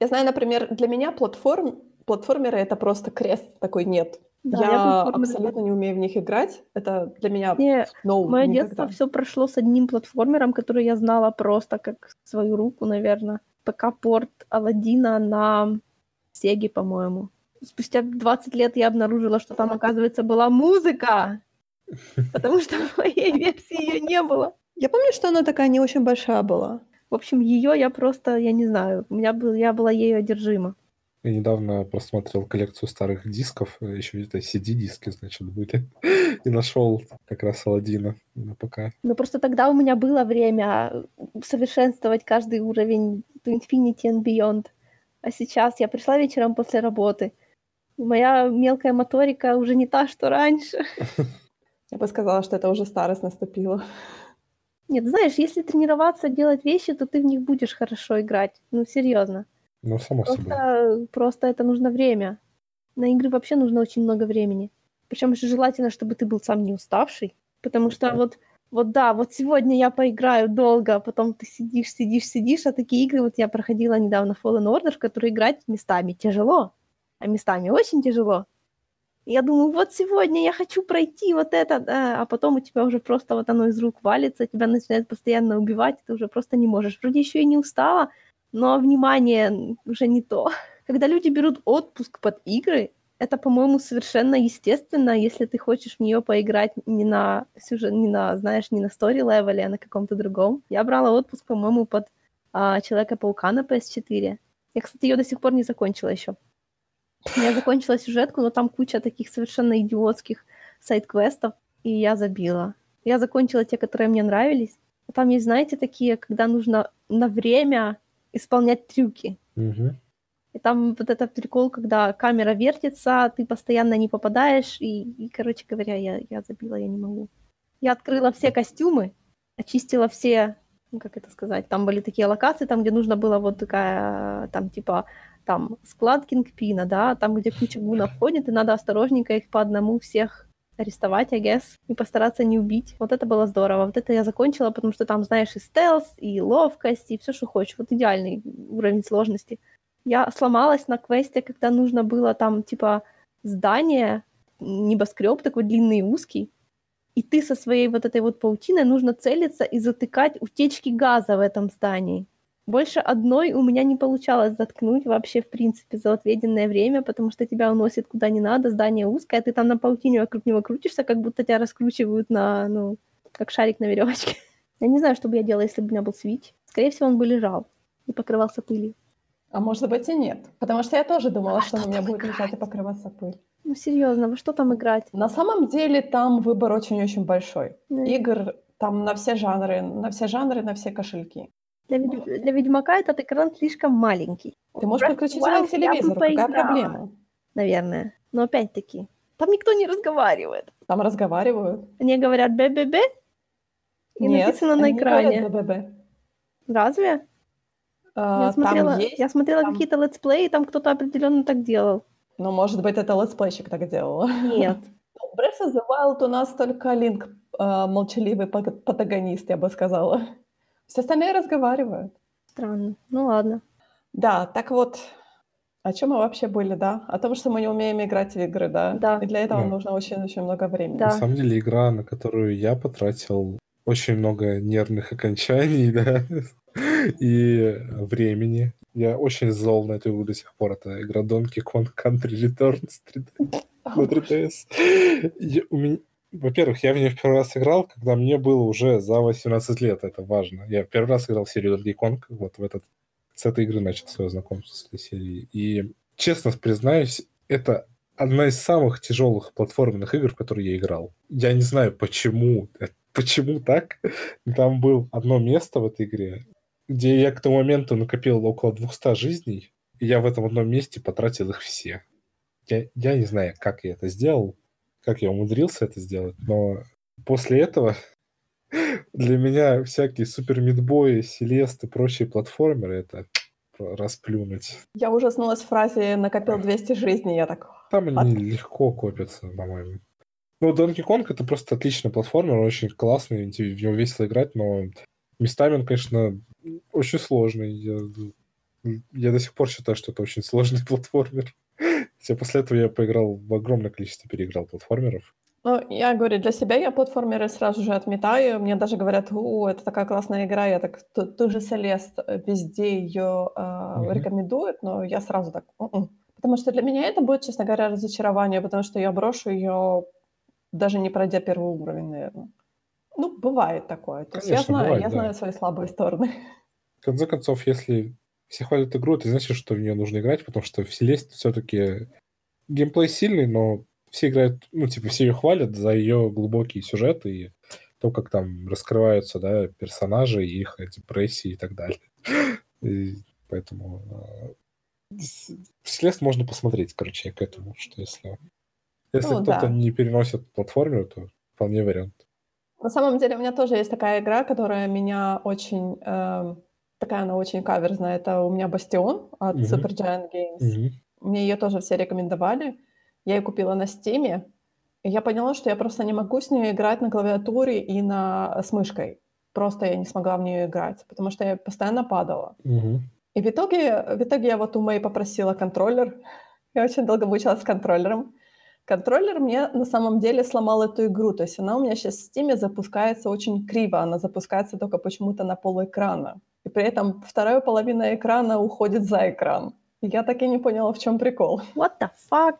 Я знаю, например, для меня платформ, платформеры — это просто крест такой нет. Да, я платформеры- абсолютно не умею в них играть. Это для меня Не, no, Мое никогда. детство все прошло с одним платформером, который я знала просто как свою руку, наверное. ПК-порт Алладина на Сеге, по-моему. Спустя 20 лет я обнаружила, что там, оказывается, была музыка. Потому что в моей версии ее не было. Я помню, что она такая не очень большая была. В общем, ее я просто, я не знаю, у меня был, я была ею одержима. Я недавно просмотрел коллекцию старых дисков, еще это CD-диски, значит, были, и нашел как раз Аладдина на ПК. Но просто тогда у меня было время совершенствовать каждый уровень to Infinity and Beyond. А сейчас я пришла вечером после работы, моя мелкая моторика уже не та, что раньше. Я бы сказала, что это уже старость наступила. Нет, знаешь, если тренироваться, делать вещи, то ты в них будешь хорошо играть. Ну, серьезно. Ну, само собой. Просто, просто это нужно время. На игры вообще нужно очень много времени. Причем же желательно, чтобы ты был сам не уставший. Потому что вот, вот да, вот сегодня я поиграю долго, а потом ты сидишь, сидишь, сидишь, а такие игры, вот я проходила недавно Fallen Order, в которые играть местами тяжело, а местами очень тяжело. Я думаю, вот сегодня я хочу пройти вот это, а потом у тебя уже просто вот оно из рук валится, тебя начинает постоянно убивать, ты уже просто не можешь. Вроде еще и не устала, но внимание уже не то. Когда люди берут отпуск под игры, это, по-моему, совершенно естественно, если ты хочешь в нее поиграть не на сюжет, не на, знаешь, не на стори левеле, а на каком-то другом. Я брала отпуск, по-моему, под а, Человека-паука на PS4. Я, кстати, ее до сих пор не закончила еще. Я закончила сюжетку, но там куча таких совершенно идиотских сайт-квестов, и я забила. Я закончила те, которые мне нравились. А Там есть, знаете, такие, когда нужно на время исполнять трюки. Мгм. И там вот этот прикол, когда камера вертится, ты постоянно не попадаешь, и, и, короче говоря, я, я забила, я не могу. Я открыла все костюмы, очистила все, ну, как это сказать, там были такие локации, там, где нужно было вот такая, там, типа, там, склад Кингпина, да, там, где куча гунов ходит, и надо осторожненько их по одному всех арестовать, I guess, и постараться не убить. Вот это было здорово. Вот это я закончила, потому что там, знаешь, и стелс, и ловкость, и все, что хочешь. Вот идеальный уровень сложности. Я сломалась на квесте, когда нужно было там, типа, здание, небоскреб такой длинный и узкий, и ты со своей вот этой вот паутиной нужно целиться и затыкать утечки газа в этом здании. Больше одной у меня не получалось заткнуть вообще, в принципе, за отведенное время, потому что тебя уносит куда не надо, здание узкое, ты там на паутине вокруг него крутишься, как будто тебя раскручивают на, ну, как шарик на веревочке. Я не знаю, что бы я делала, если бы у меня был свич. Скорее всего, он бы лежал и покрывался пылью. А может быть и нет. Потому что я тоже думала, А что что на меня будет играть? лежать и покрываться пыль. Ну, серьезно, во что там играть? На самом деле там выбор очень-очень большой. Ну, Игр там на все жанры, на все жанры, на все кошельки. Для, ведь- для Ведьмака этот экран слишком маленький. Ты можешь подключить его к телевизору, какая проблема? Наверное. Но опять-таки, там никто не разговаривает. Там разговаривают. Они говорят «бе-бе-бе», и Нет, написано на они не говорят экране. «ББ». Разве? А, я смотрела, Там есть, я смотрела там- какие-то летсплеи, и там кто-то определенно так делал. но, может быть, это летсплейщик так делал. Нет. В Breath of the Wild у нас только Линк а, молчаливый протагонист, я бы сказала. Все остальные разговаривают. Странно. Ну ладно. Да, так вот, о чем мы вообще были, да? О том, что мы не умеем играть в игры, да? Да. И для этого Да. нужно очень-очень много времени. Да. На самом деле игра, на которую я потратил очень много нервных окончаний, да, и времени. Я очень зол на эту игру до сих пор. Это игра Donkey Kong Country Returns 3D на 3DS. Я- у меня- Во-первых, я в нее в первый раз играл, когда мне было уже за 18 лет, это важно. Я первый раз играл в серию Donkey Kong, вот в этот, с этой игры начал свое знакомство с этой серией. И, честно признаюсь, это одна из самых тяжелых платформенных игр, в которые я играл. Я не знаю, почему, э, почему так. Там было одно место в этой игре, где я к тому моменту накопил около 200 жизней, и я в этом одном месте потратил их все. Я, я не знаю, как я это сделал, как я умудрился это сделать, но после этого Для меня всякие супер мидбои, селесты, прочие платформеры — это расплюнуть. Я ужаснулась фразе «накопил 200 жизней», я так... Там «What?» они легко копятся, по-моему. Ну, Donkey Kong — это просто отличный платформер, он очень классный, в него весело играть, но местами он, конечно, очень сложный. Я, я до сих пор считаю, что это очень сложный платформер. Хотя после этого я поиграл в огромное количество переиграл платформеров. Ну, я говорю, для себя я платформеры сразу же отметаю. Мне даже говорят, о, это такая классная игра. Я так, ту, ту же Селест э, везде ее э, Мгм. рекомендуют, но я сразу так, «М-м». Потому что для меня это будет, честно говоря, разочарование, потому что я брошу ее, даже не пройдя первый уровень, наверное. Ну, бывает такое. То есть я Конечно, знаю, бывает, я да. знаю свои слабые стороны. В конце концов, если все хвалят игру, это значит, что в нее нужно играть, потому что в Селест все-таки геймплей сильный, но все играют, ну, типа, все ее хвалят за ее глубокий сюжет и то, как там раскрываются, да, персонажи, их депрессии и так далее. И поэтому э, Селест можно посмотреть, короче, к этому, что если, если Ну, кто-то да. не переносит платформер, то вполне вариант. На самом деле у меня тоже есть такая игра, которая меня очень... эм, такая она очень каверзная. Это у меня Бастион от Мгм. Supergiant Games. Мгм. Мне ее тоже все рекомендовали. Я ее купила на Стиме. И я поняла, что я просто не могу с ней играть на клавиатуре и на, с мышкой. Просто я не смогла в нее играть, потому что я постоянно падала. Мгм. И в итоге, в итоге я вот у Мэй попросила контроллер. Я очень долго мучилась с контроллером. Контроллер мне на самом деле сломал эту игру. То есть она у меня сейчас в Steam запускается очень криво. Она запускается только почему-то на полэкрана. И при этом вторая половина экрана уходит за экран. Я так и не поняла, в чем прикол. What the fuck?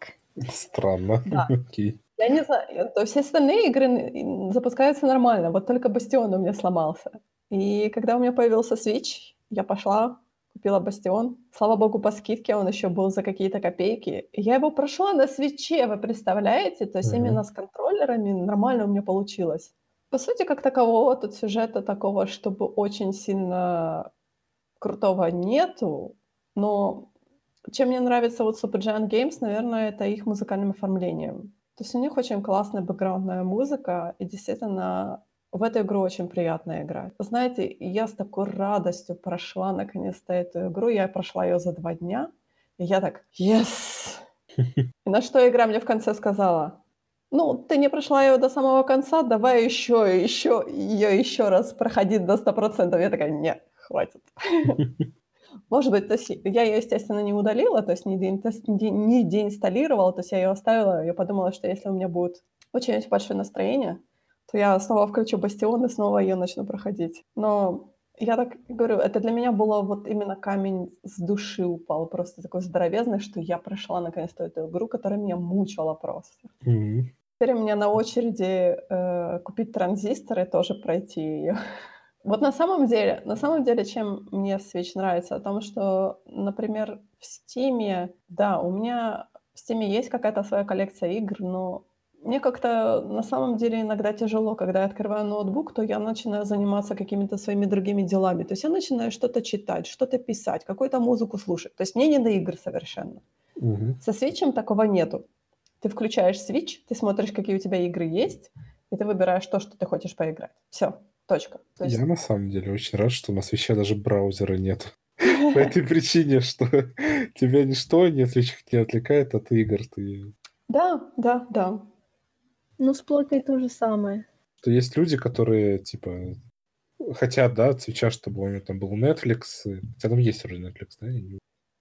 Странно. Да. Окей. Я не знаю, то все остальные игры запускаются нормально, вот только Бастион у меня сломался. И когда у меня появился Switch, я пошла, купила Бастион. Слава богу, по скидке он еще был за какие-то копейки. Я его прошла на свече, вы представляете? То есть Мгм. именно с контроллерами нормально у меня получилось. По сути, как такового тут сюжета такого, чтобы очень сильно крутого нету, но чем мне нравится вот Supergiant Games, наверное, это их музыкальным оформлением. То есть у них очень классная бэкграундная музыка, и действительно в эту игру очень приятно играть. Знаете, я с такой радостью прошла наконец-то эту игру. Я прошла ее за два дня, и я так, yes! И на что игра мне в конце сказала? Ну, ты не прошла ее до самого конца, давай еще, еще, ее еще раз проходить до 100%. Я такая, нет, хватит. Может быть, то есть я ее, естественно, не удалила, то есть не, деинтес- не- деинсталлировала, то есть я ее оставила. Я подумала, что если у меня будет очень-очень большое настроение, то я снова включу Бастион и снова ее начну проходить. Но я так говорю, это для меня было вот именно камень с души упал, просто такой здоровезный, что я прошла наконец-то эту игру, которая меня мучила просто. Мгм. Теперь у меня на очереди э, купить транзистор и тоже пройти ее. Вот на самом деле, на самом деле, чем мне Switch нравится, о том, что, например, в Steam, да, у меня в Steam есть какая-то своя коллекция игр, но мне как-то на самом деле иногда тяжело, когда я открываю ноутбук, то я начинаю заниматься какими-то своими другими делами. То есть я начинаю что-то читать, что-то писать, какую-то музыку слушать. То есть мне не до игр совершенно. Мгм. Со свечем такого нету. Ты включаешь свич, ты смотришь, какие у тебя игры есть, и ты выбираешь то, что ты хочешь поиграть. Все, точка. То есть, Я на самом деле очень рад, что у нас вещей даже браузера нет. По этой причине, что тебя ничто не отвлечет- не отвлекает от игр. Ты... Да, да, да. Ну, с плойкой то же самое. То есть люди, которые, типа, хотят, да, свеча, чтобы у него там был Netflix. Хотя там есть уже Netflix, да?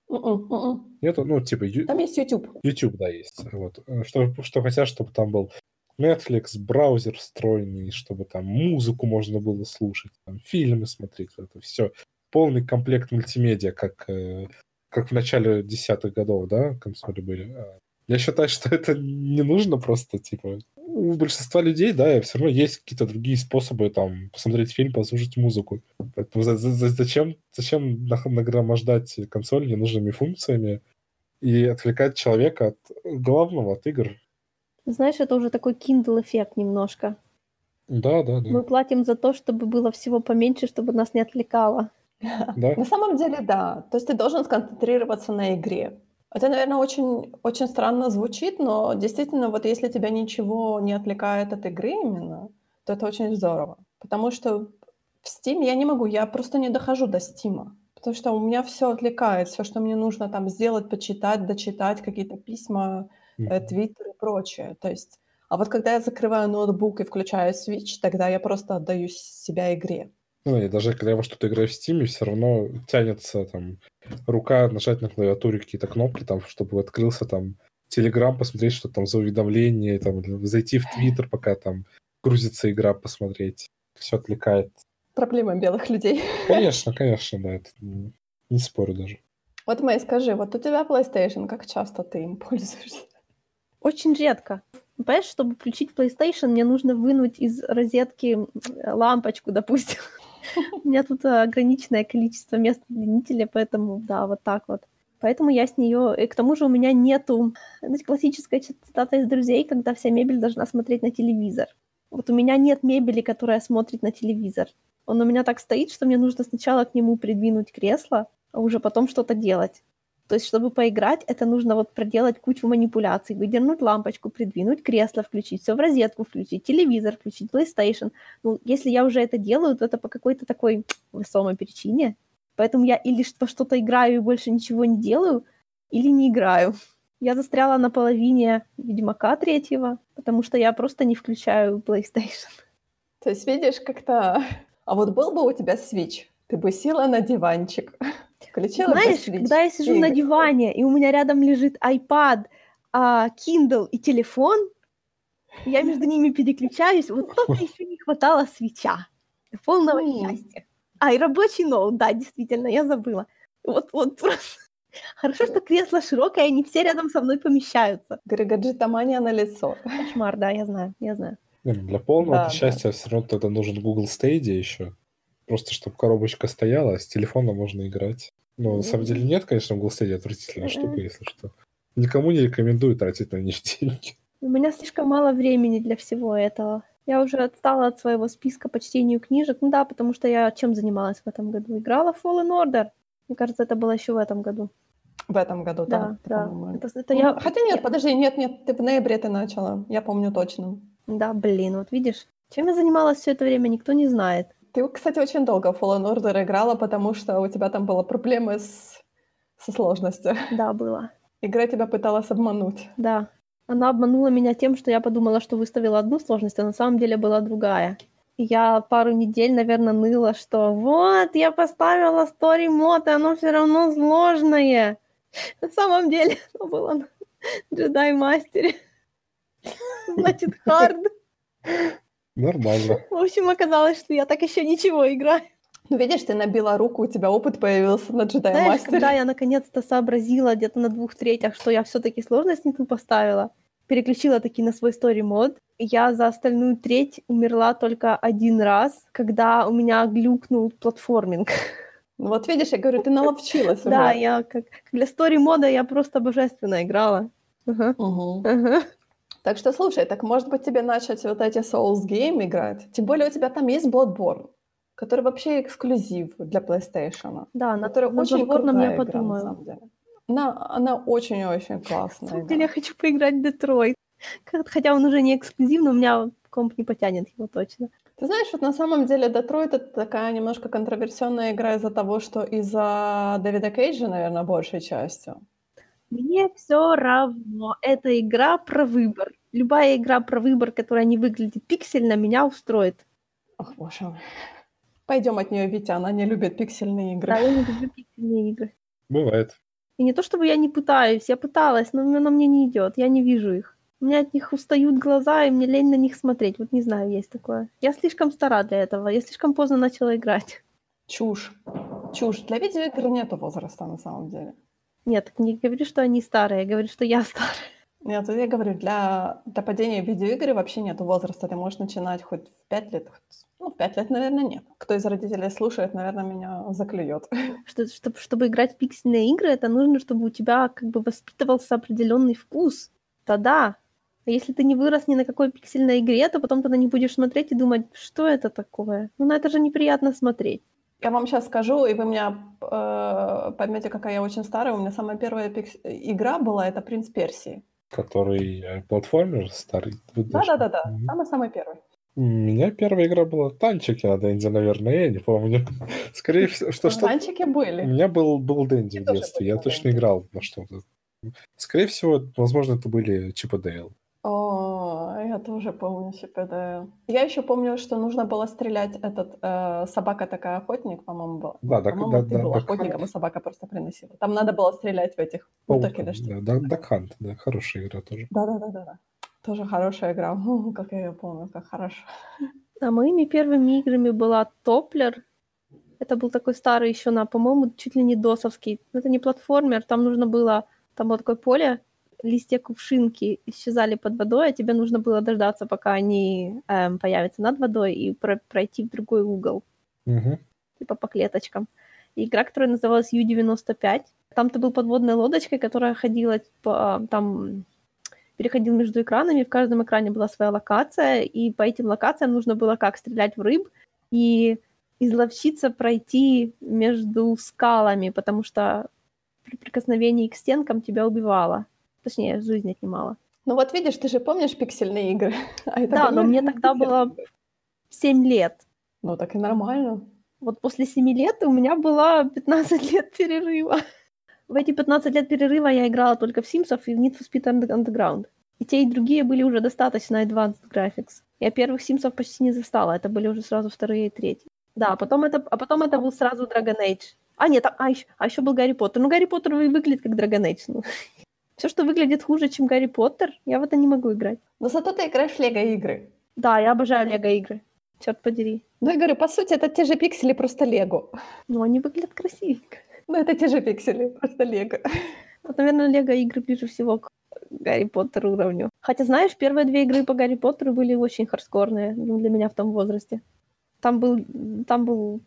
М-м, м-м. Нету? Ну, типа, ю- Там есть YouTube. YouTube, да, есть. Вот. Что, что хотят, чтобы там был Netflix, браузер встроенный, чтобы там музыку можно было слушать, там, фильмы смотреть, это все. Полный комплект мультимедиа, как, э, как в начале десятых годов, да, консоли были. А Я считаю, что это не нужно просто, типа, у большинства людей, да, все равно есть какие-то другие способы, там, посмотреть фильм, послушать музыку. Поэтому за- за- за- зачем, зачем нагромождать консоль ненужными функциями и отвлекать человека от главного, от игр? Знаешь, это уже такой Kindle-эффект немножко. Да, да, да. Мы платим за то, чтобы было всего поменьше, чтобы нас не отвлекало. да. На самом деле, да. То есть ты должен сконцентрироваться на игре. Это, наверное, очень, очень странно звучит, но действительно, вот если тебя ничего не отвлекает от игры именно, то это очень здорово. Потому что в Steam я не могу, я просто не дохожу до Steam. Потому что у меня все отвлекает, все, что мне нужно там сделать, почитать, дочитать, какие-то письма, э, твиттер и прочее. То есть, а вот когда я закрываю ноутбук и включаю Switch, тогда я просто отдаю себя игре. Ну, и даже когда я во что-то играю в Steam, все равно тянется там рука нажать на клавиатуре какие-то кнопки, там, чтобы открылся там Телеграм, посмотреть, что там за уведомление, там, зайти в Твиттер, пока там грузится игра, посмотреть. Все отвлекает. Проблема белых людей. Конечно, конечно, да, это не, спорю даже. Вот, Мэй, скажи, вот у тебя PlayStation, как часто ты им пользуешься? Очень редко. Понимаешь, чтобы включить PlayStation, мне нужно вынуть из розетки лампочку, допустим. У меня тут ограниченное количество мест удлинителя, поэтому, да, вот так вот. Поэтому я с нее... И к тому же у меня нету... Знаете, классическая цитата из «Друзей», когда вся мебель должна смотреть на телевизор. Вот у меня нет мебели, которая смотрит на телевизор. Он у меня так стоит, что мне нужно сначала к нему придвинуть кресло, а уже потом что-то делать. То есть, чтобы поиграть, это нужно вот проделать кучу манипуляций, выдернуть лампочку, придвинуть кресло, включить все в розетку, включить телевизор, включить PlayStation. Ну, если я уже это делаю, то это по какой-то такой весомой причине. Поэтому я или во что-то играю и больше ничего не делаю, или не играю. Я застряла на половине Ведьмака третьего, потому что я просто не включаю PlayStation. То есть, видишь, как-то... А вот был бы у тебя Switch, ты бы села на диванчик, включила Знаешь, бы когда я сижу на диване, и у меня рядом лежит iPad, а, Kindle и телефон, я между ними переключаюсь, вот только еще не хватало свеча. Полного счастья. А, и рабочий ноут, да, действительно, я забыла. Вот, вот просто. Хорошо, что кресло широкое, и не все рядом со мной помещаются. Гаджетомания на лицо. Кошмар, да, я знаю, я знаю. Для полного да, счастья да. все равно тогда нужен Google Stadia еще. Просто чтобы коробочка стояла, а с телефона можно играть. Но mm-hmm. на самом деле нет, конечно, Google Stadia отвратительная mm-hmm. штука, если что. Никому не рекомендую тратить на них деньги. У меня слишком мало времени для всего этого. Я уже отстала от своего списка по чтению книжек. Ну да, потому что я чем занималась в этом году? Играла в Fallen Order. Мне кажется, это было еще в этом году. В этом году, да. Да, да. Это, это я... Хотя нет, подожди, нет, нет, ты в ноябре ты начала. Я помню точно. Да, блин, вот видишь. Чем я занималась все это время, никто не знает. Ты, кстати, очень долго Fallen Order играла, потому что у тебя там было проблемы с... со сложностью. Да, было. Игра тебя пыталась обмануть. Да. Она обманула меня тем, что я подумала, что выставила одну сложность, а на самом деле была другая. Я пару недель, наверное, ныла, что вот, я поставила story мод, и оно все равно сложное. На самом деле, оно было на Джедай Мастере. Значит, хард. Нормально. В общем, оказалось, что я так еще ничего играю. Ну, видишь, ты набила руку, у тебя опыт появился на Джедай Знаешь, Мастере. когда я наконец-то сообразила где-то на двух третях, что я все-таки сложность не ту поставила, переключила таки на свой story мод. Я за остальную треть умерла только один раз, когда у меня глюкнул платформинг. Ну вот видишь, я говорю, ты наловчилась уже. Да, я как для story мода я просто божественно играла. Так что, слушай, так может быть тебе начать вот эти Souls Game играть? Тем более у тебя там есть Bloodborne, который вообще эксклюзив для PlayStation. Да, на который очень Bloodborne я подумаю. на самом деле. Она, она очень-очень классная. На самом деле я хочу поиграть в Детройт. Хотя он уже не эксклюзив, но у меня комп не потянет его точно. Ты знаешь, вот на самом деле Детройт это такая немножко контроверсионная игра из-за того, что из-за Дэвида Кейджа, наверное, большей частью. Мне все равно. Это игра про выбор. Любая игра про выбор, которая не выглядит пиксельно, меня устроит. Ох, боже мой. Пойдем от нее, Витя, она не любит пиксельные игры. Да, я не люблю пиксельные игры. Бывает. И не то чтобы я не пытаюсь, я пыталась, но оно мне не идет, я не вижу их. У меня от них устают глаза, и мне лень на них смотреть. Вот не знаю, есть такое. Я слишком стара для этого, я слишком поздно начала играть. Чушь. Чушь. Для видеоигр нет возраста на самом деле. Нет, не говори, что они старые, говори, что я старая. Нет, я говорю, для, для падения видеоигры вообще нет возраста. Ты можешь начинать хоть в 5 лет, хоть, ну, в 5 лет, наверное, нет. Кто из родителей слушает, наверное, меня заклюет. Что, чтобы, чтобы играть в пиксельные игры, это нужно, чтобы у тебя как бы воспитывался определенный вкус. Тогда. А если ты не вырос ни на какой пиксельной игре, то потом на них будешь смотреть и думать, что это такое? Ну, на это же неприятно смотреть. Я вам сейчас скажу, и вы меня э, поймете, какая я очень старая. У меня самая первая пикс... игра была, это «Принц Персии». Который платформер старый? Да-да-да, самый-самый первый. У меня первая игра была танчики на Дэнди, наверное, я не помню. Скорее всего, что что Танчики У были. меня был, был Дэнди в детстве, я точно играл во что-то. Скорее всего, возможно, это были Чип и Дейл. О, я тоже помню ЧПД. Я еще помню, что нужно было стрелять этот э, собака такая охотник, по-моему, была. Да, да, по-моему, да, ты да, был охотником, и собака просто приносила. Там надо было стрелять в этих уток или что. да, да, Duck Hunt, да, хорошая игра тоже. Да, да, да, да, да. Тоже хорошая игра. О, как я ее помню, как хорошо. А моими первыми играми была Топлер. Это был такой старый еще на, по-моему, чуть ли не досовский. Это не платформер, там нужно было... Там было такое поле, листья кувшинки исчезали под водой, а тебе нужно было дождаться, пока они эм, появятся над водой и про- пройти в другой угол, Мгм. типа по клеточкам. И игра, которая называлась Ю-95. Там ты был подводной лодочкой, которая ходила по, там переходил между экранами, в каждом экране была своя локация, и по этим локациям нужно было как стрелять в рыб и изловчиться пройти между скалами, потому что при прикосновении к стенкам тебя убивало. Точнее, жизнь отнимала. Ну вот видишь, ты же помнишь пиксельные игры? А это Да, были но мне тогда было игры. 7 лет. Ну так и нормально. Вот после 7 лет у меня было 15 лет перерыва. В эти 15 лет перерыва я играла только в Sims и в Need for Speed Under- Underground. И те, и другие были уже достаточно advanced graphics. Я первых Симсов почти не застала, это были уже сразу вторые и третьи. Да, а потом это, а потом это был сразу Dragon Age. А, нет, а, а, еще, а еще был Гарри Поттер. Ну, Гарри Поттер вы- выглядит как Dragon Age. Ну. Все, что выглядит хуже, чем Гарри Поттер, я в это не могу играть. Но зато ты играешь в лего-игры. Да, я обожаю лего-игры. Черт подери. Ну, я говорю, по сути, это те же пиксели, просто лего. Но они выглядят красивенько. Ну, это те же пиксели, просто лего. Вот, наверное, лего-игры ближе всего к Гарри Поттеру уровню. Хотя, знаешь, первые две игры по Гарри Поттеру были очень хардкорные ну, для меня в том возрасте. Там был, там был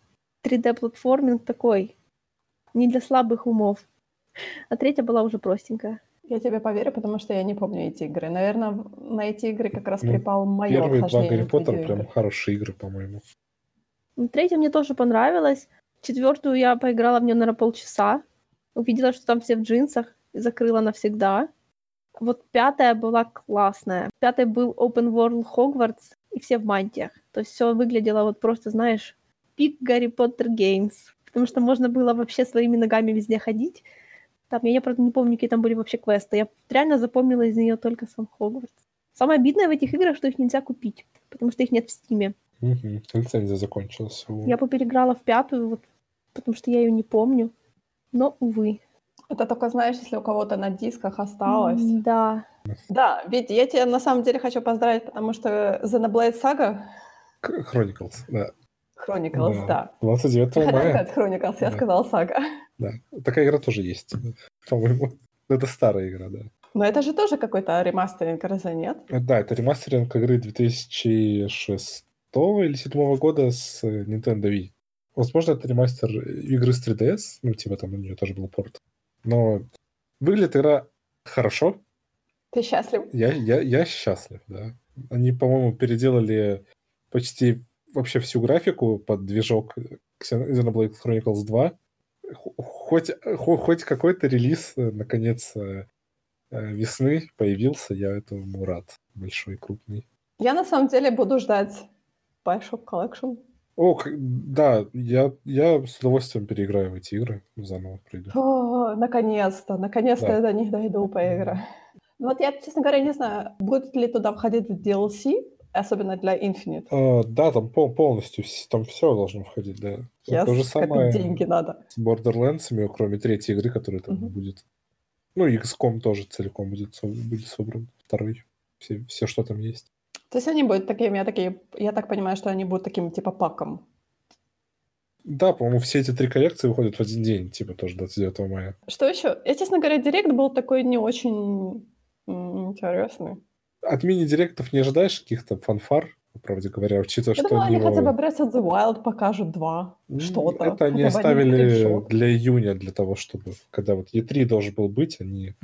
3D-платформинг такой, не для слабых умов. А третья была уже простенькая. Я тебе поверю, потому что я не помню эти игры. Наверное, на эти игры как раз Ну, припал мое Первые два Гарри видеоигр. прям хорошие игры, по-моему. Ну, Третья мне тоже понравилась. Четвертую я поиграла в нее, наверное, полчаса. Увидела, что там все в джинсах, и закрыла навсегда. Вот пятая была классная. В пятой был Open World Hogwarts, и все в мантиях. То есть все выглядело вот просто, знаешь, пик Гарри Поттер Games. Потому что можно было вообще своими ногами везде ходить. Там, я, я, правда, не помню, какие там были вообще квесты. Я реально запомнила из нее только сам Хогвартс. Самое обидное в этих играх, что их нельзя купить, потому что их нет в Стиме. Мгм. Лицензия закончилась. Я бы переиграла в пятую, вот, потому что я ее не помню. Но, увы. Это только, знаешь, если у кого-то на дисках осталось. Да. Да, ведь я тебя на самом деле хочу поздравить, потому что Xenoblade Saga Chronicles, да. Chronicles, да. 29 мая. Chronicles, я Да. сказала Saga. Да. Такая игра тоже есть, по-моему. Это старая игра, да. Но это же тоже какой-то ремастеринг, разве нет? Да, это ремастеринг игры 2006 или 2007 года с э, Nintendo Wii. Возможно, это ремастер игры с 3DS, ну, типа там у нее тоже был порт. Но выглядит игра хорошо. Ты счастлив? Я, я, я счастлив, да. Они, по-моему, переделали почти вообще всю графику под движок Xenoblade Chronicles 2. Хоть, хо- хоть какой-то релиз, э, наконец, э, э, весны появился, я этому рад. Большой, крупный. Я на самом деле буду ждать Bioshock Collection. О, да, я, я с удовольствием переиграю в эти игры, заново пройду. О, наконец-то, наконец-то Да. я до них дойду поиграю. Ну Вот я, честно говоря, не знаю, будет ли туда входить в DLC, особенно для Infinite. А, да, там пол- полностью там все должно входить, да. Yes, То же самое деньги надо. с Borderlands, кроме третьей игры, которая там Мгм. будет. Ну, и XCOM тоже целиком будет, будет собран. Второй. Все, все, что там есть. То есть они будут такими, я, такие, я так понимаю, что они будут таким типа паком. Да, по-моему, все эти три коллекции выходят в один день, типа тоже 29 мая. Что еще? Я, честно говоря, Директ был такой не очень интересный. От мини-директов не ожидаешь каких-то фанфар, по правде говоря, учитывая, Я что думала, они его- хотя бы Breath of the Wild покажут два. Что-то. Это они оставили для июня, для того, чтобы, когда вот E3 должен был быть, они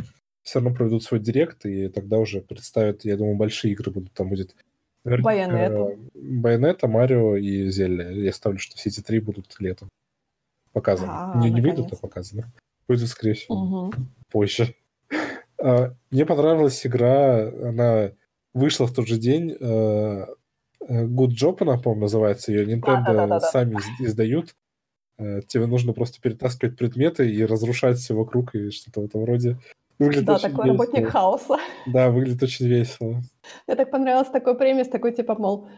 все равно проведут свой директ, и тогда уже представят, я думаю, большие игры будут. Там будет Байонета. Байонета, Марио и Зелья. Я ставлю, что все эти три будут летом показаны. А, не, не выйдут, а показаны. Выйдут, скорее всего, Мгм. позже. А, Мне понравилась игра, она вышла в тот же день. э, Э, Good Job, она, по-моему, называется ее. Nintendo Да-да-да-да-да. сами из- издают. Э, Тебе нужно просто перетаскивать предметы и разрушать все вокруг и что-то в этом роде. Выглядит Да, такой работник весело. хаоса. Да, выглядит очень весело. Мне так понравился такой премис, такой типа, мол,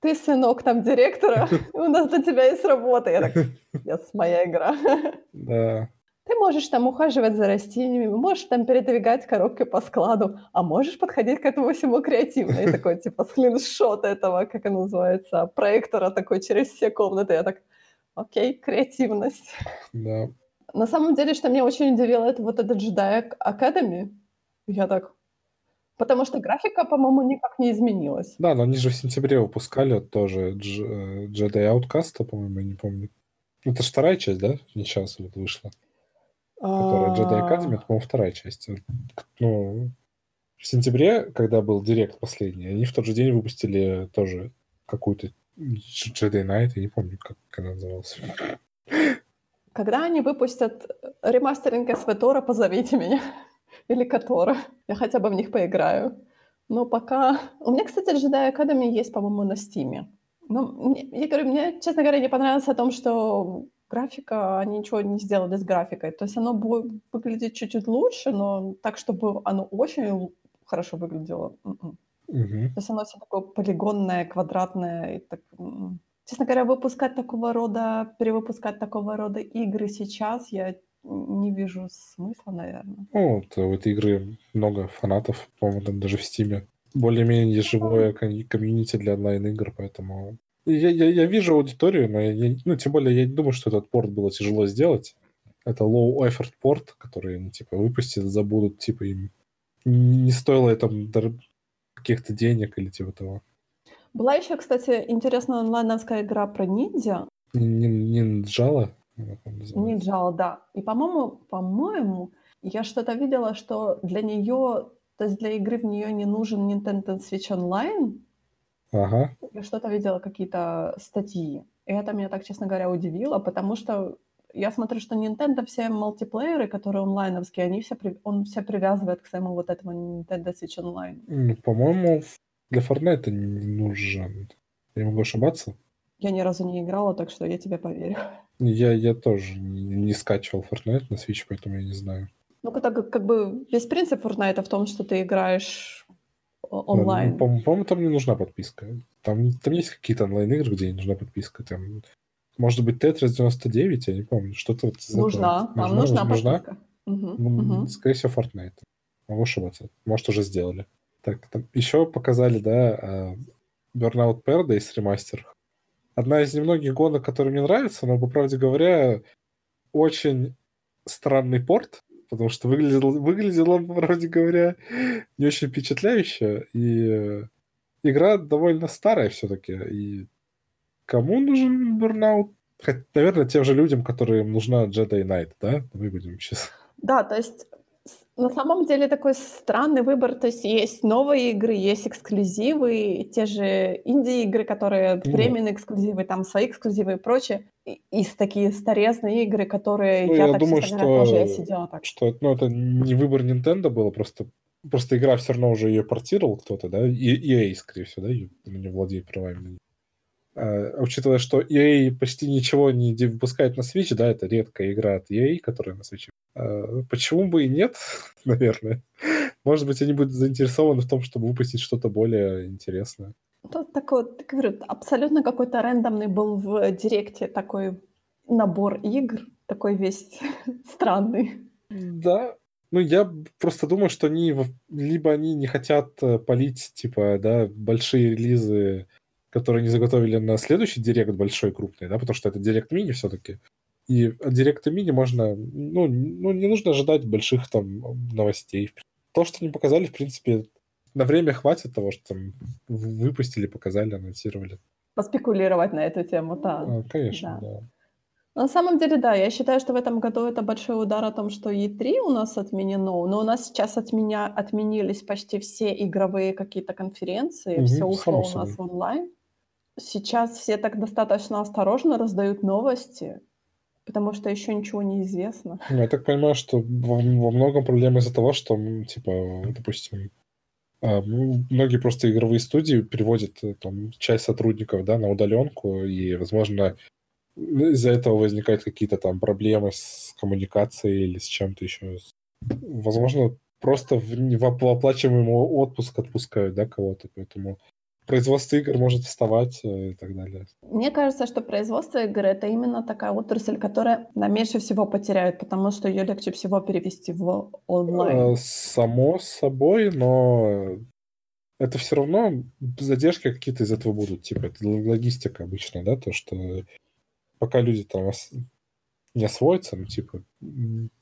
ты сынок там директора, у нас для тебя есть работа. Я так, yes, моя игра. Да. Ты можешь там ухаживать за растениями, можешь там передвигать коробки по складу, а можешь подходить к этому всему креативно. И такой типа скриншот этого, как он называется, проектора такой через все комнаты. Я так, окей, креативность. Да. На самом деле, что меня очень удивило, это вот этот Jedi Academy. Я так... Потому что графика, по-моему, никак не изменилась. Да, но они же в сентябре выпускали тоже э, Jedi Outcast, по-моему, я не помню. Это же вторая часть, да? Не сейчас вот вышла. Которая Jedi А, Academy, это, по-моему, вторая часть. Ну, в сентябре, когда был директ последний, они в тот же день выпустили тоже какую-то Jedi Knight, я не помню, как она называлась. Когда они выпустят ремастеринг СВТора, позовите меня. Или Котора. Я хотя бы в них поиграю. Но пока... У меня, кстати, Jedi Academy есть, по-моему, на Стиме. Но мне- я говорю, мне, честно говоря, не понравилось о том, что графика, они ничего не сделали с графикой. То есть оно будет выглядеть чуть-чуть лучше, но так, чтобы оно очень хорошо выглядело. м-м. Мгм. То есть оно все такое полигонное, квадратное. И так, м. Честно говоря, выпускать такого рода, перевыпускать такого рода игры сейчас я не вижу смысла, наверное. Ну, вот у этой игры много фанатов, по-моему, там даже в Стиме. Более-менее живое ком- комьюнити для онлайн-игр, поэтому... Я, я, я вижу аудиторию, но я, ну, тем более я не думаю, что этот порт было тяжело сделать. Это low effort порт, который они, типа, выпустят, забудут, типа, им не стоило это дор- каких-то денег или типа того. Была еще, кстати, интересная онлайновская игра про ниндзя. Не, не, не Джала? как он называется? Ниндзяо, да. И, по-моему, по-моему, я что-то видела, что для нее, то есть для игры в нее не нужен Nintendo Switch Online. Ага. Я что-то видела, какие-то статьи. И это меня так, честно говоря, удивило, потому что я смотрю, что Nintendo все мультиплееры, которые онлайновские, они все, он все привязывает к своему вот этому Nintendo Switch Online. Ну, по-моему, для Fortnite не нужен. Я могу ошибаться. Я ни разу не играла, так что я тебе поверю. Я, я тоже не, скачивал Fortnite на Switch, поэтому я не знаю. Ну, как, как бы весь принцип Fortnite в том, что ты играешь Ну, онлайн. по- По-моему, там не нужна подписка. Там, там есть какие-то онлайн-игры, где не нужна подписка. Там, может быть, Tetris 99, я не помню. Что-то вот из этого. Нужна, там нужна, нужна? подписка. Мгм, Ну, мгм. Скорее всего, Fortnite. Могу ошибаться. Может, уже сделали. Так, там еще показали, да, а, Burnout Paradise ремастер. Одна из немногих гонок, которые мне нравятся, но, по правде говоря, очень странный порт, потому что выглядел, выглядел он, по правде говоря, не очень впечатляюще. И э, игра довольно старая все-таки. И кому нужен Burnout? Хоть, наверное, тем же людям, которым нужна Jedi Knight, да? Мы будем сейчас Да, то есть на самом деле такой странный выбор. То есть есть новые игры, есть эксклюзивы, те же инди-игры, которые Ну. временные эксклюзивы, там свои эксклюзивы и прочее. И, с такие старезные игры, которые Ну, я, я так, думаю, говоря, тоже я что- сидела так. что ну, это не выбор Nintendo было, просто, просто игра все равно уже ее портировал кто-то, да, и EA, скорее всего, да, её- не владеет правами. А, учитывая, что EA почти ничего не выпускает на Switch, да, это редкая игра от EA, которая на Switch. А, почему бы и нет, наверное. Может быть, они будут заинтересованы в том, чтобы выпустить что-то более интересное. Тут такой, вот, говорю, абсолютно какой-то рандомный был в директе такой набор игр, такой весь странный. Да. Ну, я просто думаю, что они либо они не хотят э, полить, типа, да, большие релизы, которые они заготовили на следующий директ большой, крупный, да, потому что это директ мини все-таки. И от директа мини можно, ну, ну, не нужно ожидать больших там новостей. То, что они показали, в принципе, на время хватит того, что там выпустили, показали, анонсировали. Поспекулировать на эту тему, да. А, конечно, да. да. На самом деле, да, я считаю, что в этом году это большой удар о том, что E3 у нас отменено, но у нас сейчас отменя... отменились почти все игровые какие-то конференции, Мгм, все ушло у нас собой. онлайн. Сейчас все так достаточно осторожно раздают новости, потому что еще ничего не известно. Ну, Я так понимаю, что во, во многом проблема из-за того, что, типа, допустим, А, многие просто игровые студии переводят э, там, часть сотрудников да, на удаленку, и, возможно, из-за этого возникают какие-то там проблемы с коммуникацией или с чем-то еще. Возможно, просто в, в оплачиваемый отпуск отпускают, да, кого-то, поэтому производство игр может вставать э, и так далее. Мне кажется, что производство игр — это именно такая отрасль, которая на меньше всего потеряет, потому что ее легче всего перевести в онлайн. Э, само собой, но это все равно задержки какие-то из этого будут. Типа, это логистика обычно, да, то, что пока люди там не освоятся, ну, типа,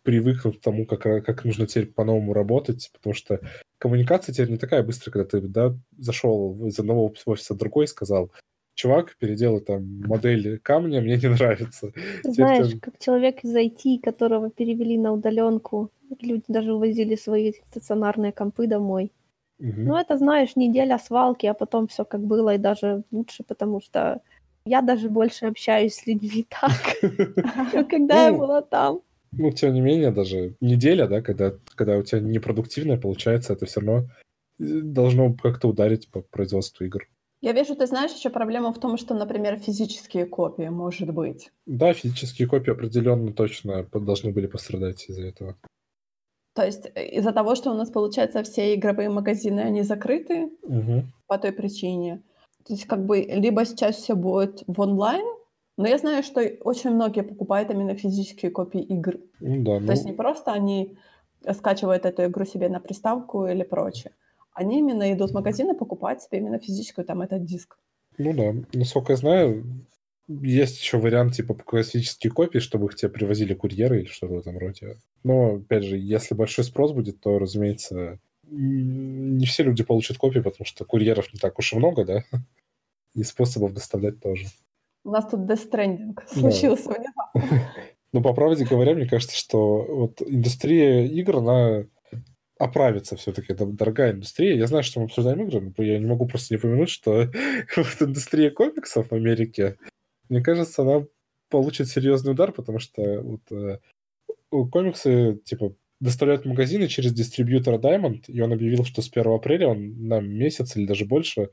привыкнут к тому, как, как нужно теперь по-новому работать, потому что коммуникация теперь не такая быстрая, когда ты, да, зашел из одного офиса в другой и сказал, чувак, переделай там модель камня, мне не нравится. Знаешь, теперь... как человек из IT, которого перевели на удаленку, люди даже увозили свои стационарные компы домой. Угу. Ну, это, знаешь, неделя свалки, а потом все как было, и даже лучше, потому что я даже больше общаюсь с людьми так, когда я была там. Ну, тем не менее, даже неделя, да, когда, когда у тебя непродуктивная получается, это все равно э, должно как-то ударить по производству игр. Я вижу, ты знаешь, еще проблема в том, что, например, физические копии, может быть. Да, физические копии определенно точно должны были пострадать из-за этого. То есть э, из-за того, что у нас, получается, все игровые магазины, они закрыты угу. по той причине. То есть как бы либо сейчас все будет в онлайн, но я знаю, что очень многие покупают именно физические копии игр. Ну, да, То ну... есть не просто они скачивают эту игру себе на приставку или прочее. Они именно идут в магазин и покупают себе именно физическую там этот диск. Ну да, насколько я знаю, есть еще вариант типа классические копии, чтобы их тебе привозили курьеры или что-то в этом роде. Но, опять же, если большой спрос будет, то, разумеется, не все люди получат копии, потому что курьеров не так уж и много, да? И способов доставлять тоже. У нас тут Stranding случился да. Ну, по правде говоря, мне кажется, что вот индустрия игр, она оправится все-таки. Это дорогая индустрия. Я знаю, что мы обсуждаем игры, но я не могу просто не упомянуть, что вот индустрия комиксов в Америке, мне кажется, она получит серьезный удар, потому что вот, э, комиксы, типа, доставляют в магазины через дистрибьютора Diamond, и он объявил, что с 1 апреля он на месяц или даже больше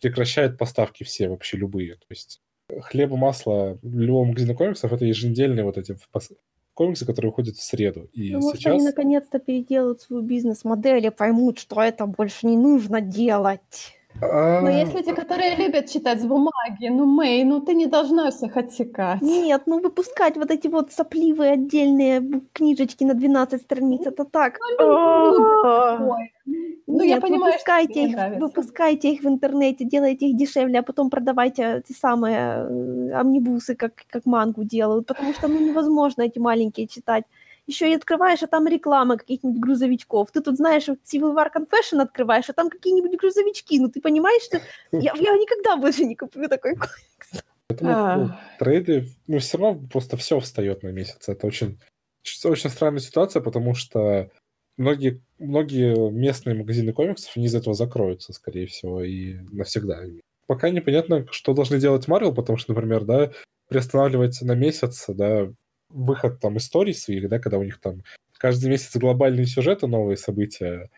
прекращает поставки все, вообще любые. То есть хлеба, масла любого магазина комиксов — это еженедельные вот эти комиксы, которые уходят в среду. И ну, может, сейчас... они наконец-то переделают свою бизнес-модель и поймут, что это больше не нужно делать. А. Но есть люди, которые любят читать с бумаги. Ну, Мэй, ну ты не должна всех отсекать. Нет, ну выпускать вот эти вот сопливые отдельные книжечки на 12 страниц, это так. Ну, я понимаю, выпускайте их, выпускайте их в интернете, делайте их дешевле, а потом продавайте те самые э, амнибусы, как, как мангу делают, потому что ну, невозможно эти маленькие читать еще и открываешь, а там реклама каких-нибудь грузовичков. Ты тут знаешь, вот Civil War Confession открываешь, а там какие-нибудь грузовички. Ну, ты понимаешь, что я, я никогда больше не куплю такой комикс. Поэтому а. ну, трейды, ну, все равно просто все встает на месяц. Это очень, очень странная ситуация, потому что многие, многие местные магазины комиксов, они из этого закроются, скорее всего, и навсегда. Пока непонятно, что должны делать Marvel, потому что, например, да, приостанавливается на месяц, да, выход там историй своих, да, когда у них там каждый месяц глобальные сюжеты, новые события.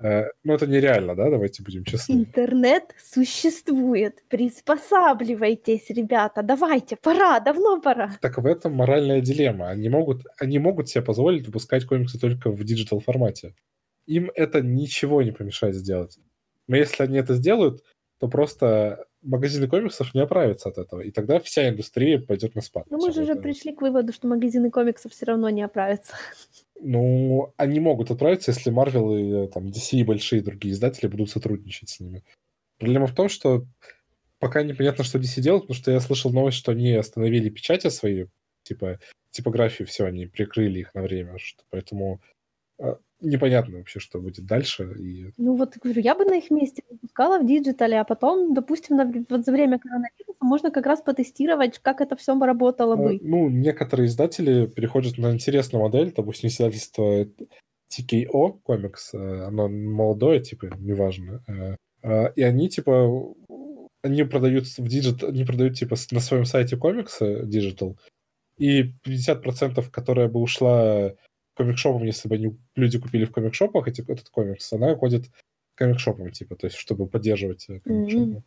Э, ну, это нереально, да, давайте будем честны. Интернет существует. Приспосабливайтесь, ребята. Давайте, пора, давно пора. Так в этом моральная дилемма. Они могут, они могут себе позволить выпускать комиксы только в digital формате. Им это ничего не помешает сделать. Но если они это сделают, то просто магазины комиксов не оправятся от этого, и тогда вся индустрия пойдет на спад. Ну мы же уже пришли к выводу, что магазины комиксов все равно не оправятся. Ну, они могут оправиться, если Marvel и там, DC и большие другие издатели будут сотрудничать с ними. Проблема в том, что пока непонятно, что DC делают, потому что я слышал новость, что они остановили печати свои, типа типографию, все, они прикрыли их на время, что, поэтому непонятно вообще, что будет дальше. И... Ну вот, говорю, я бы на их месте выпускала в digital е, а потом, допустим, на, вот за время коронавируса можно как раз потестировать, как это все работало бы. А, ну, некоторые издатели переходят на интересную модель, допустим, издательство TKO комикс, э, оно молодое, типа, неважно. Э, а, и они, типа, они продают в digit, они продают, типа, на своем сайте комиксы digital, и 50%, которая бы ушла комикшопам, если бы они, люди купили в комикшопах эти, этот комикс, она уходит комикшопам, типа, то есть чтобы поддерживать э, комикшопы. Mm-hmm.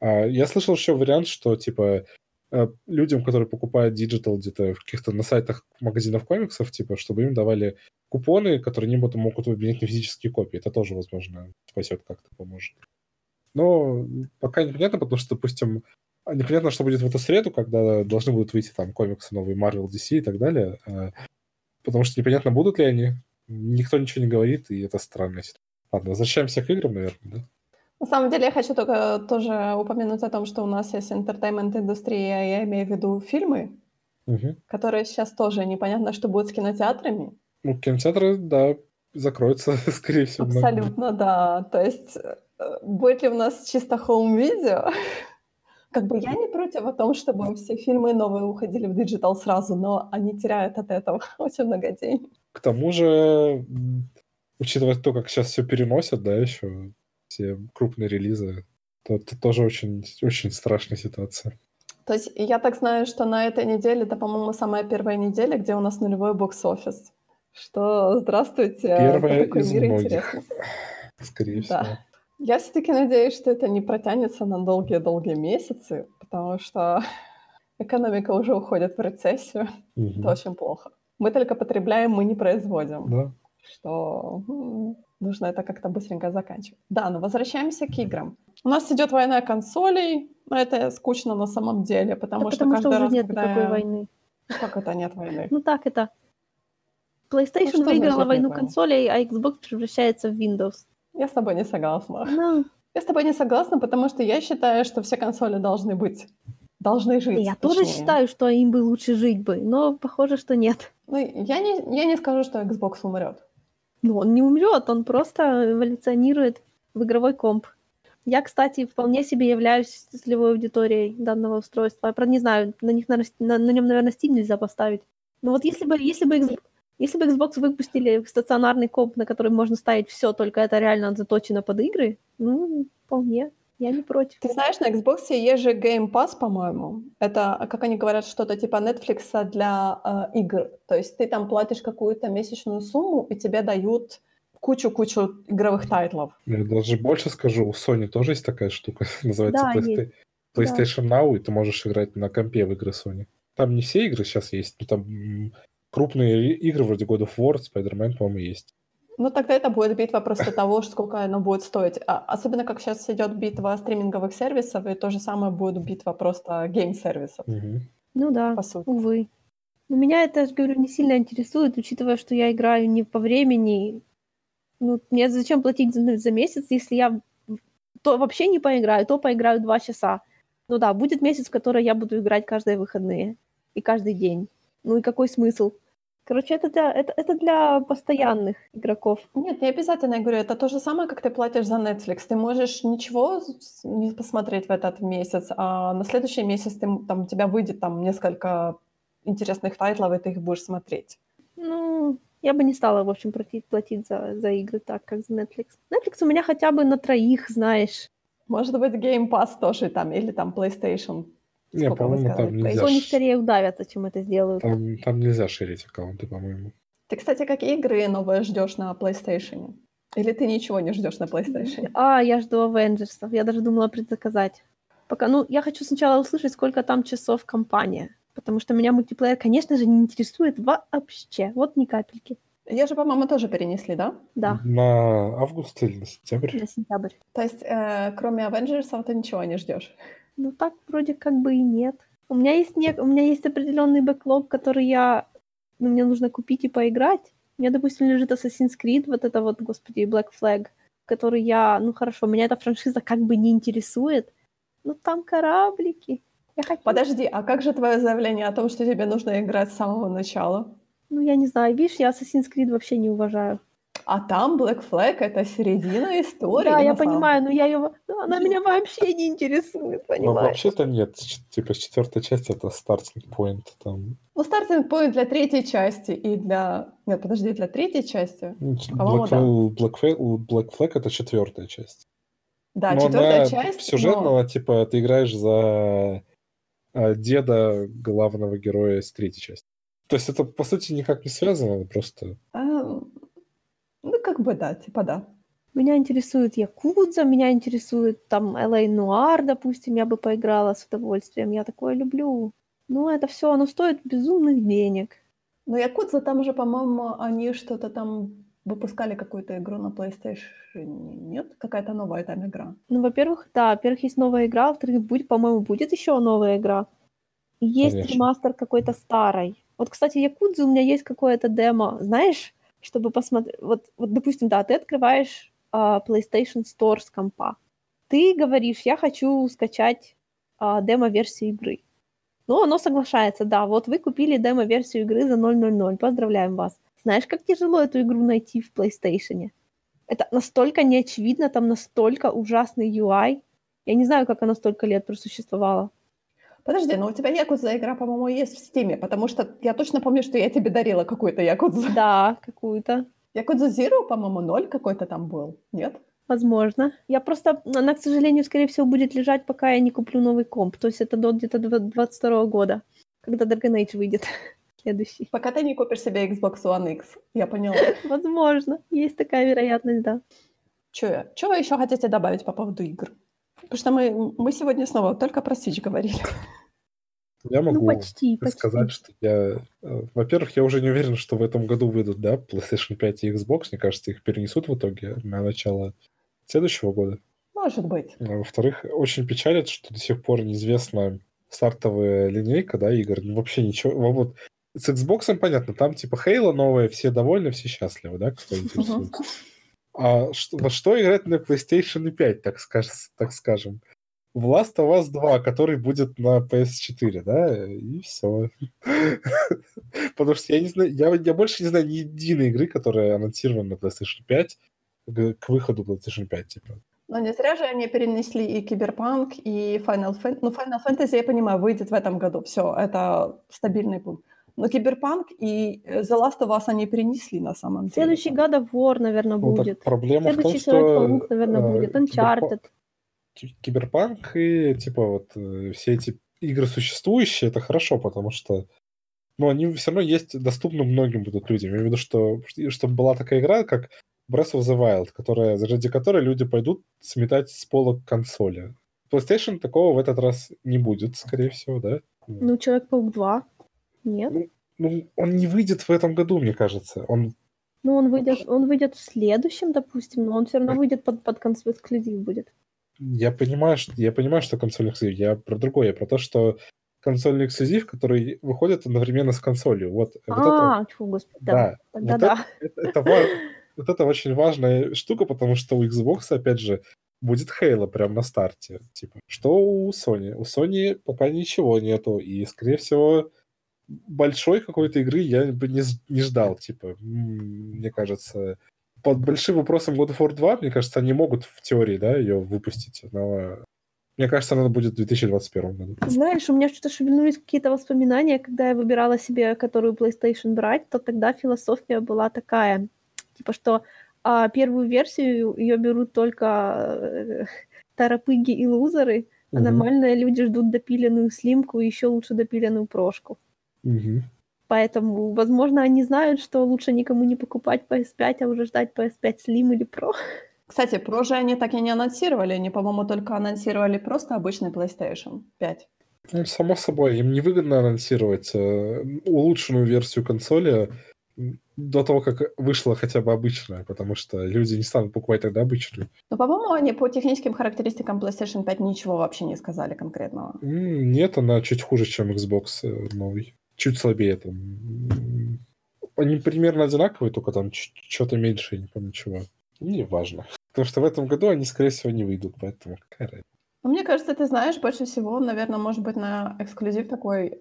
А, я слышал еще вариант, что, типа, э, людям, которые покупают digital где-то в каких-то на сайтах магазинов комиксов, типа, чтобы им давали купоны, которые они потом могут обменять на физические копии. Это тоже, возможно, спасет как-то, поможет. Но пока непонятно, потому что, допустим, непонятно, что будет в эту среду, когда должны будут выйти там комиксы новые Marvel, DC и так далее. А, потому что непонятно, будут ли они. Никто ничего не говорит, и это ситуация. Ладно, возвращаемся к играм, наверное, да? На самом деле, я хочу только тоже упомянуть о том, что у нас есть entertainment-индустрия, я имею в виду фильмы, угу. которые сейчас тоже непонятно, что будет с кинотеатрами. Ну, кинотеатры, да, закроются, скорее всего. Абсолютно, да. То есть э, будет ли у нас чисто home video? Как бы я не против о том, чтобы все фильмы новые уходили в digital сразу, но они теряют от этого очень много денег. К тому же, учитывая то, как сейчас все переносят, да, еще все крупные релизы, то это тоже очень, очень страшная ситуация. То есть я так знаю, что на этой неделе, это, по-моему, самая первая неделя, где у нас нулевой бокс-офис. Что, здравствуйте. Первая из многих, интересный. скорее да. всего. Я все-таки надеюсь, что это не протянется на долгие-долгие месяцы, потому что экономика уже уходит в рецессию. Угу. Это очень плохо. Мы только потребляем, мы не производим. Да. Что нужно это как-то быстренько заканчивать. Да, но возвращаемся к играм. У нас идет война консолей, но это скучно на самом деле, потому да что потому каждый что раз, уже нет когда никакой войны. Ну, как это нет войны? Ну так это. PlayStation ну, выиграла войну консолей, а Xbox превращается в Windows. Я с тобой не согласна. Ну. Я с тобой не согласна, потому что я считаю, что все консоли должны быть, должны жить. Я точнее. тоже считаю, что им бы лучше жить бы, но похоже, что нет. Ну, я не, я не скажу, что Xbox умрет. Ну, он не умрет, он просто эволюционирует в игровой комп. Я, кстати, вполне себе являюсь целевой аудиторией данного устройства. Я, правда, не знаю, на, них, на, на нем, наверное, Steam нельзя поставить. Но вот если бы, если бы, если бы Xbox выпустили стационарный комп, на который можно ставить все, только это реально заточено под игры, ну, вполне. Я не против. Ты знаешь, на Xbox есть же Game Pass, по-моему. Это, как они говорят, что-то типа Netflix для э, игр. То есть ты там платишь какую-то месячную сумму, и тебе дают кучу-кучу игровых тайтлов. Я даже больше скажу, у Sony тоже есть такая штука, называется да, Playsta- PlayStation да. Now, и ты можешь играть на компе в игры Sony. Там не все игры сейчас есть, но там крупные игры вроде God of War, Spider-Man, по-моему, есть. Ну, тогда это будет битва просто того, сколько оно будет стоить. А, особенно, как сейчас идет битва стриминговых сервисов, и то же самое будет битва просто гейм-сервисов. Угу. Ну да, по сути. увы. Но меня это, говорю, не сильно интересует, учитывая, что я играю не по времени. Ну, мне зачем платить за, за месяц, если я то вообще не поиграю, то поиграю два часа. Ну да, будет месяц, в который я буду играть каждые выходные и каждый день. Ну и какой смысл? Короче, это для, это, это для постоянных игроков. Нет, не обязательно, я говорю, это то же самое, как ты платишь за Netflix. Ты можешь ничего не посмотреть в этот месяц, а на следующий месяц ты, там, у тебя выйдет там несколько интересных тайтлов, и ты их будешь смотреть. Ну, я бы не стала, в общем, платить, платить за, за игры так, как за Netflix. Netflix у меня хотя бы на троих, знаешь. Может быть, Game Pass тоже там, или там PlayStation не, по-моему, там нельзя. Sony скорее удавятся, чем это сделают. Там, там нельзя шерить аккаунты, по-моему. Ты, кстати, какие игры новые ждешь на PlayStation? Или ты ничего не ждешь на PlayStation? А, я жду Avengers. Я даже думала предзаказать. Пока, ну, я хочу сначала услышать, сколько там часов компания. Потому что меня мультиплеер, конечно же, не интересует вообще. Вот ни капельки. Я же, по-моему, тоже перенесли, да? Да. На август или на сентябрь? На сентябрь. То есть, э, кроме Avengers, ты ничего не ждешь? Ну так вроде как бы и нет. У меня есть не... у меня есть определенный бэклог, который я, ну, мне нужно купить и поиграть. У меня, допустим, лежит Assassin's Creed, вот это вот, господи, Black Flag, который я, ну хорошо, меня эта франшиза как бы не интересует, но там кораблики. Я хочу... Подожди, а как же твое заявление о том, что тебе нужно играть с самого начала? Ну, я не знаю, видишь, я Assassin's Creed вообще не уважаю. А там Black Flag это середина истории. Да, я понимаю, но я ее, она меня вообще не интересует, ну, понимаешь? Ну, вообще-то нет, типа четвертая часть это стартинг point там. Ну, стартинг point для третьей части и для... Нет, подожди, для третьей части? Ну, Black, да. Black, Flag, Black Flag это четвертая часть. Да, четвертая часть. Сюжетно, но... типа, ты играешь за а, деда главного героя из третьей части. То есть это, по сути, никак не связано, просто... А, ну, как бы да, типа да. Меня интересует Якудза, меня интересует там LA Noir, допустим, я бы поиграла с удовольствием. Я такое люблю. Ну, это все, оно стоит безумных денег. Но Якудза там же, по-моему, они что-то там выпускали какую-то игру на PlayStation, нет? Какая-то новая там игра. Ну, во-первых, да, во-первых, есть новая игра, во-вторых, будет, по-моему, будет еще новая игра. И есть Конечно. ремастер какой-то старой. Вот, кстати, Якудза у меня есть какое-то демо, знаешь, чтобы посмотреть. Вот, вот, допустим, да, ты открываешь а, PlayStation Store с компа. Ты говоришь, я хочу скачать а, демо-версию игры. Ну, оно соглашается, да, вот вы купили демо-версию игры за 0.00, поздравляем вас. Знаешь, как тяжело эту игру найти в PlayStation? Это настолько неочевидно, там настолько ужасный UI. Я не знаю, как она столько лет просуществовала. Подожди, но у тебя Якудза игра, по-моему, есть в Стиме, потому что я точно помню, что я тебе дарила какую-то Якудзу. Да, какую-то. Якудза Zero, по-моему, ноль какой-то там был, нет? Возможно. Я просто, она, к сожалению, скорее всего, будет лежать, пока я не куплю новый комп. То есть это до где-то 22 года, когда Dragon Age выйдет следующий. Пока ты не купишь себе Xbox One X, я поняла. Возможно, есть такая вероятность, да. Что вы еще хотите добавить по поводу игр? Потому что мы, мы сегодня снова только про Switch говорили. Я могу Ну, почти, почти. сказать, что я... э, Во-первых, я уже не уверен, что в этом году выйдут, да, PlayStation 5 и Xbox. Мне кажется, их перенесут в итоге на начало следующего года. Может быть. А Во-вторых, очень печалит, что до сих пор неизвестна стартовая линейка, да, игр. Ну, Вообще ничего. Во- Вот с Xbox понятно, там типа Halo новая, все довольны, все счастливы, да, кто интересуется. А что, во что играть на PlayStation 5, так, скаж- так скажем? В Last of Us 2, который будет на PS4, да, и все. Потому что я не знаю, я, я больше не знаю ни единой игры, которая анонсирована на PlayStation 5 к выходу PlayStation 5, типа. Но не зря же они перенесли и Киберпанк, и Final Fantasy. Ну, Final Fantasy, я понимаю, выйдет в этом году. Все, это стабильный пункт. Но Киберпанк и э, The Last of Us они перенесли на самом деле. Следующий God of War, наверное, Ну, так будет. проблема в том, Следующий что Человек-паук, наверное, э, будет. Uncharted. Ки- Киберпанк и типа вот э, все эти игры существующие, это хорошо, потому что ну, они все равно есть, доступны многим будут людям. Я имею в виду, что чтобы была такая игра, как Breath of the Wild, которая, ради которой люди пойдут сметать с пола консоли. PlayStation такого в этот раз не будет, скорее всего, да? Ну, Человек-паук 2. Нет. Ну, он не выйдет в этом году, мне кажется. Он Ну, он выйдет, он выйдет в следующем, допустим, но он все равно выйдет под, под консоль эксклюзив будет. Я понимаю, что, я понимаю, что консольный эксклюзив. Я про другое, я про то, что консольный эксклюзив, который выходит одновременно с консолью. Вот, вот это, а, тьфу, господи, да. да, Тогда вот да. это, это, ва- вот это очень важная штука, потому что у Xbox, опять же, будет Halo прямо на старте. Типа, что у Sony? У Sony пока ничего нету, и, скорее всего, большой какой-то игры я бы не, не ждал. Типа, мне кажется, под большим вопросом God of War 2, мне кажется, они могут в теории, да, ее выпустить, но мне кажется, она будет в 2021 году. Знаешь, у меня что-то шевельнулись какие-то воспоминания, когда я выбирала себе, которую PlayStation брать, то тогда философия была такая, типа, что а, первую версию ее берут только э, торопыги и лузеры, а Мгм. нормальные люди ждут допиленную слимку и еще лучше допиленную прошку. Мгм. Поэтому, возможно, они знают, что лучше никому не покупать PS5, а уже ждать PS5 Slim или Pro. Кстати, Pro же они так и не анонсировали. Они, по-моему, только анонсировали просто обычный PlayStation 5. Ну, само собой, им невыгодно анонсировать э, улучшенную версию консоли до того, как вышла хотя бы обычная, потому что люди не станут покупать тогда обычную. Но, по-моему, они по техническим характеристикам PlayStation 5 ничего вообще не сказали конкретного. Нет, она чуть хуже, чем Xbox э, новый. Чуть слабее там. Они примерно одинаковые, только там что-то меньше, я не помню чего. Не важно. Потому что в этом году они, скорее всего, не выйдут, поэтому какая разница. Но мне кажется, ты знаешь, больше всего, наверное, может быть на эксклюзив такой...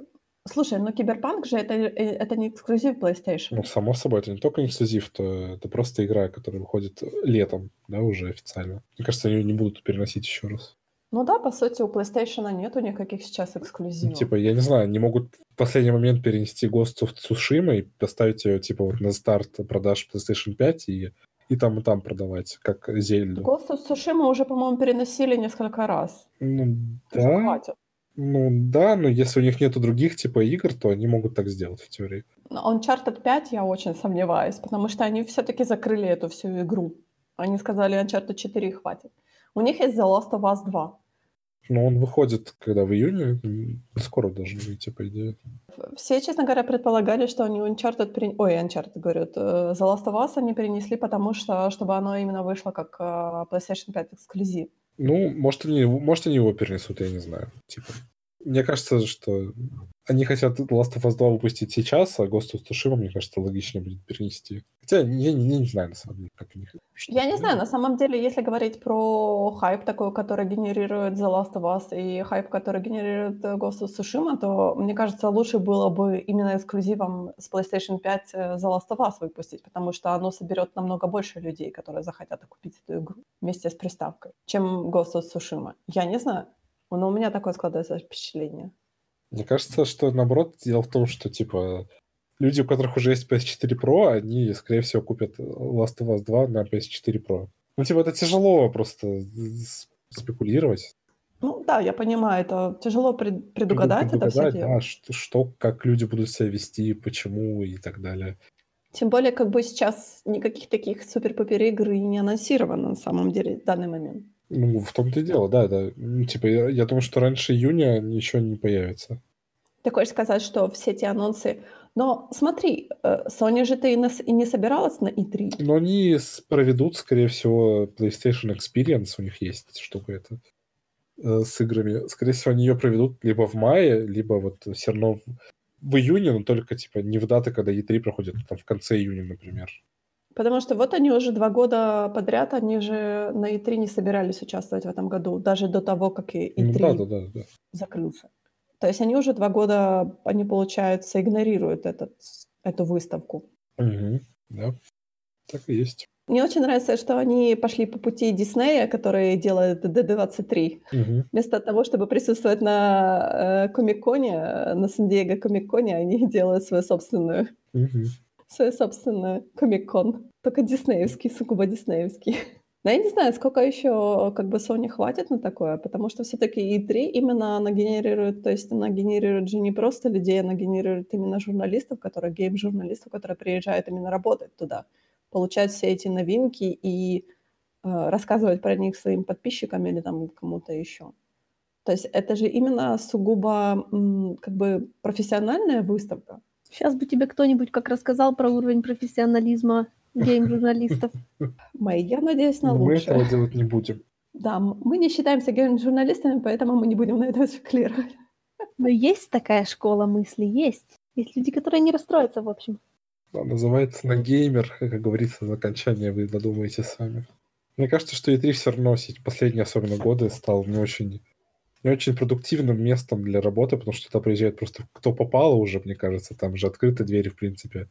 Слушай, ну Киберпанк же это, э, это не эксклюзив PlayStation. Ну, само собой, это не только эксклюзив, то это просто игра, которая выходит летом, да, уже официально. Мне кажется, они ее не будут переносить еще раз. Ну да, по сути, у PlayStation нету никаких сейчас Ну, эксклюзивов. типа, я не знаю, они могут в последний момент перенести Ghost of Tsushima и поставить ее, типа, вот на старт продаж PlayStation 5 и, и там, и там продавать, как Зельду. Of Tsushima уже, по-моему, переносили несколько раз. Ну, да. хватит. Ну, да, но если у них нету других, типа, игр, то они могут так сделать, в теории. Uncharted 5 я очень сомневаюсь, потому что они все-таки закрыли эту всю игру. Они сказали, Uncharted 4 хватит. У них есть The Last of Us 2. Но он выходит, когда в июне, скоро должен выйти, по идее. Все, честно говоря, предполагали, что они Uncharted... При... Ой, Uncharted, говорят, э, The Last of Us они перенесли, потому что, чтобы оно именно вышло как э, PlayStation 5 эксклюзив. Ну, может, они, может, они его перенесут, я не знаю. Типа, мне кажется, что они хотят Last of Us 2 выпустить сейчас, а Ghost of Tsushima, мне кажется, логичнее будет перенести. Хотя я, я, я не знаю, на самом деле, как у них. Я не знаю, на самом деле, если говорить про хайп такой, который генерирует The Last of Us, и хайп, который генерирует Ghost of Tsushima, то, мне кажется, лучше было бы именно эксклюзивом с PlayStation 5 The Last of Us выпустить, потому что оно соберет намного больше людей, которые захотят купить эту игру вместе с приставкой, чем Ghost of Tsushima. Я не знаю, но у меня такое складывается впечатление. Мне кажется, что наоборот, дело в том, что типа люди, у которых уже есть PS4 Pro, они, скорее всего, купят Last of Us 2 на PS4 Pro. Ну, типа, это тяжело просто спекулировать. Ну да, я понимаю, это тяжело пред, предугадать, предугадать это все да, что, что, как люди будут себя вести, почему и так далее. Тем более, как бы сейчас никаких таких супер-пупер игр и не анонсировано на самом деле в данный момент. Ну, в том-то и дело, да, да. Ну, типа, я, я думаю, что раньше июня ничего не появится. Ты хочешь сказать, что все эти анонсы... Но смотри, э, Sony же ты и не собиралась на E3. Но они проведут, скорее всего, PlayStation Experience, у них есть штука эта э, с играми. Скорее всего, они ее проведут либо в мае, либо вот все равно в, в июне, но только типа не в даты, когда E3 проходит, там в конце июня, например. Потому что вот они уже два года подряд, они же на E3 не собирались участвовать в этом году, даже до того, как и E3 ну, да, да, да, да. закрылся. То есть они уже два года, они, получается, игнорируют этот, эту выставку. Угу, да, так и есть. Мне очень нравится, что они пошли по пути Диснея, который делает D23. Угу. Вместо того, чтобы присутствовать на э, Комик-Коне, на Сан-Диего Комик-Коне, они делают свою собственную угу свой собственный комик-кон. Только диснеевский, сугубо диснеевский. Но я не знаю, сколько еще как бы Sony хватит на такое, потому что все-таки E3 именно она генерирует, то есть она генерирует же не просто людей, она генерирует именно журналистов, которые, гейм-журналистов, которые приезжают именно работать туда, получать все эти новинки и э, рассказывать про них своим подписчикам или там кому-то еще. То есть это же именно сугубо м, как бы профессиональная выставка, Сейчас бы тебе кто-нибудь как рассказал про уровень профессионализма гейм-журналистов. Мэй, я надеюсь на лучшее. Мы этого делать не будем. Да, мы не считаемся гейм-журналистами, поэтому мы не будем на это спекулировать. Но есть такая школа мысли, есть. Есть люди, которые не расстроятся, в общем. Да, называется на геймер, как говорится, за окончание вы додумаете сами. Мне кажется, что E3 все равно последние особенно годы стал не очень не очень продуктивным местом для работы, потому что туда приезжает просто кто попало уже, мне кажется, там же открыты двери, в принципе.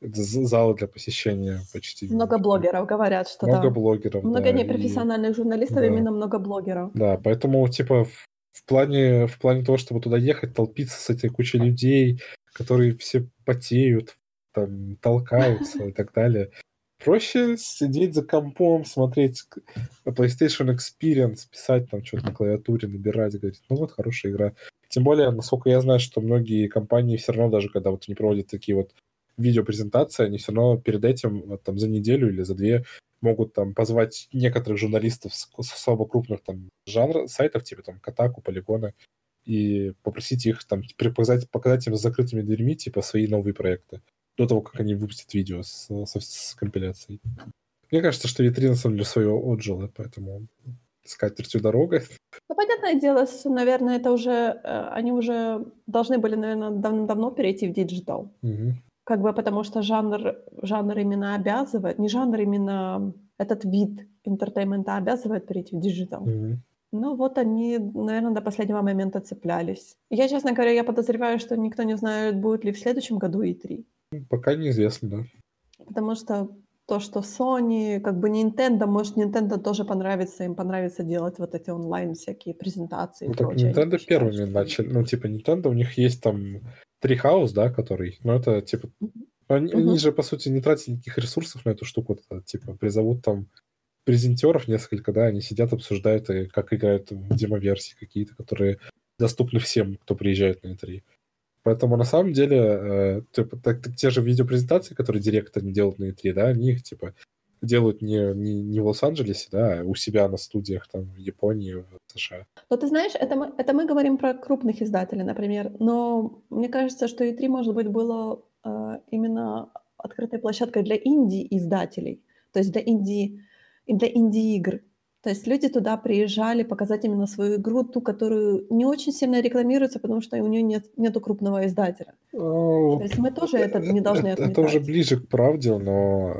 Это залы для посещения почти. Много блогеров говорят, что много да. блогеров. Много да, непрофессиональных и... журналистов, да. именно много блогеров. Да, поэтому, типа, в, в, плане, в плане того, чтобы туда ехать, толпиться с этой кучей людей, которые все потеют, там, толкаются и так далее. Проще сидеть за компом, смотреть PlayStation Experience, писать там что-то на клавиатуре, набирать, говорить, ну вот, хорошая игра. Тем более, насколько я знаю, что многие компании все равно, даже когда вот они проводят такие вот видеопрезентации, они все равно перед этим, вот, там, за неделю или за две могут там позвать некоторых журналистов с, с особо крупных там жанр сайтов, типа там Катаку, Полигона, и попросить их там показать, показать им с закрытыми дверьми, типа, свои новые проекты до того, как они выпустят видео с, с, с компиляцией. Мне кажется, что E3 на самом деле свое отжило, поэтому скатертью дорога. Ну, понятное дело, наверное, это уже, э, они уже должны были, наверное, давно-давно перейти в digital. Угу. Как бы потому что жанр, жанр именно обязывает, не жанр, именно этот вид entertainment а обязывает перейти в digital. Угу. Ну вот они, наверное, до последнего момента цеплялись. Я, честно говоря, я подозреваю, что никто не знает, будет ли в следующем году E3. Пока неизвестно, да. Потому что то, что Sony, как бы Nintendo, может, Nintendo тоже понравится, им понравится делать вот эти онлайн всякие презентации. Ну, так прочее. Nintendo считаю, первыми что... начали. Ну, типа, Nintendo, у них есть там Treehouse, да, который, ну, это, типа, они, uh-huh. они же, по сути, не тратят никаких ресурсов на эту штуку, это, типа, призовут там презентеров несколько, да, они сидят, обсуждают, и как играют в демоверсии какие-то, которые доступны всем, кто приезжает на E3. Поэтому на самом деле, э, типа, так, так, те же видеопрезентации, которые директор не делают на E3, да, они их, типа, делают не, не, не в Лос-Анджелесе, да, а у себя на студиях там в Японии, в США. Но ты знаешь, это мы, это мы говорим про крупных издателей, например, но мне кажется, что E3, может быть, было э, именно открытой площадкой для инди-издателей, то есть для инди, для инди-игр. То есть люди туда приезжали показать именно свою игру, ту, которую не очень сильно рекламируется, потому что у нее нет нету крупного издателя. То есть мы тоже это не должны это, это уже ближе к правде, но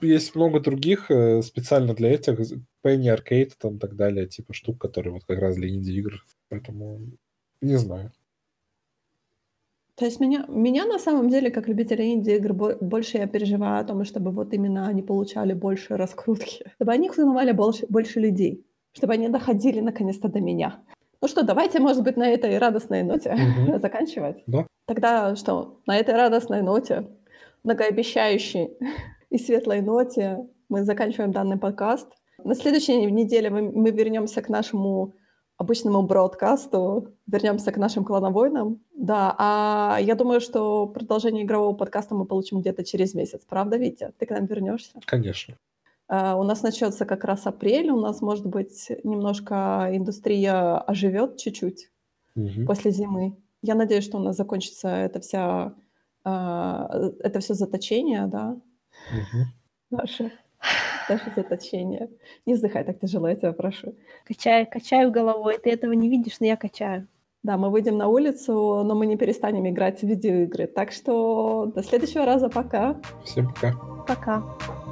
есть много других э, специально для этих, Penny Arcade там и так далее, типа штук, которые вот как раз для инди-игр. Поэтому не знаю. То есть меня, меня на самом деле, как любителя инди-игр, больше я переживаю о том, чтобы вот именно они получали больше раскрутки, чтобы они узнавали больше, больше людей, чтобы они доходили наконец-то до меня. Ну что, давайте, может быть, на этой радостной ноте угу. заканчивать. Да. Тогда что, на этой радостной ноте, многообещающей и светлой ноте мы заканчиваем данный подкаст. На следующей неделе мы, мы вернемся к нашему обычному бродкасту, вернемся к нашим клановойнам. Да, а я думаю, что продолжение игрового подкаста мы получим где-то через месяц. Правда, Витя? Ты к нам вернешься? Конечно. Uh, у нас начнется как раз апрель, у нас, может быть, немножко индустрия оживет чуть-чуть угу. после зимы. Я надеюсь, что у нас закончится это вся, uh, это все заточение, да, угу. наше наше заточение. Не вздыхай так тяжело, я тебя прошу. Качаю, качаю головой. Ты этого не видишь, но я качаю. Да, мы выйдем на улицу, но мы не перестанем играть в видеоигры. Так что до следующего раза. Пока. Всем пока. Пока.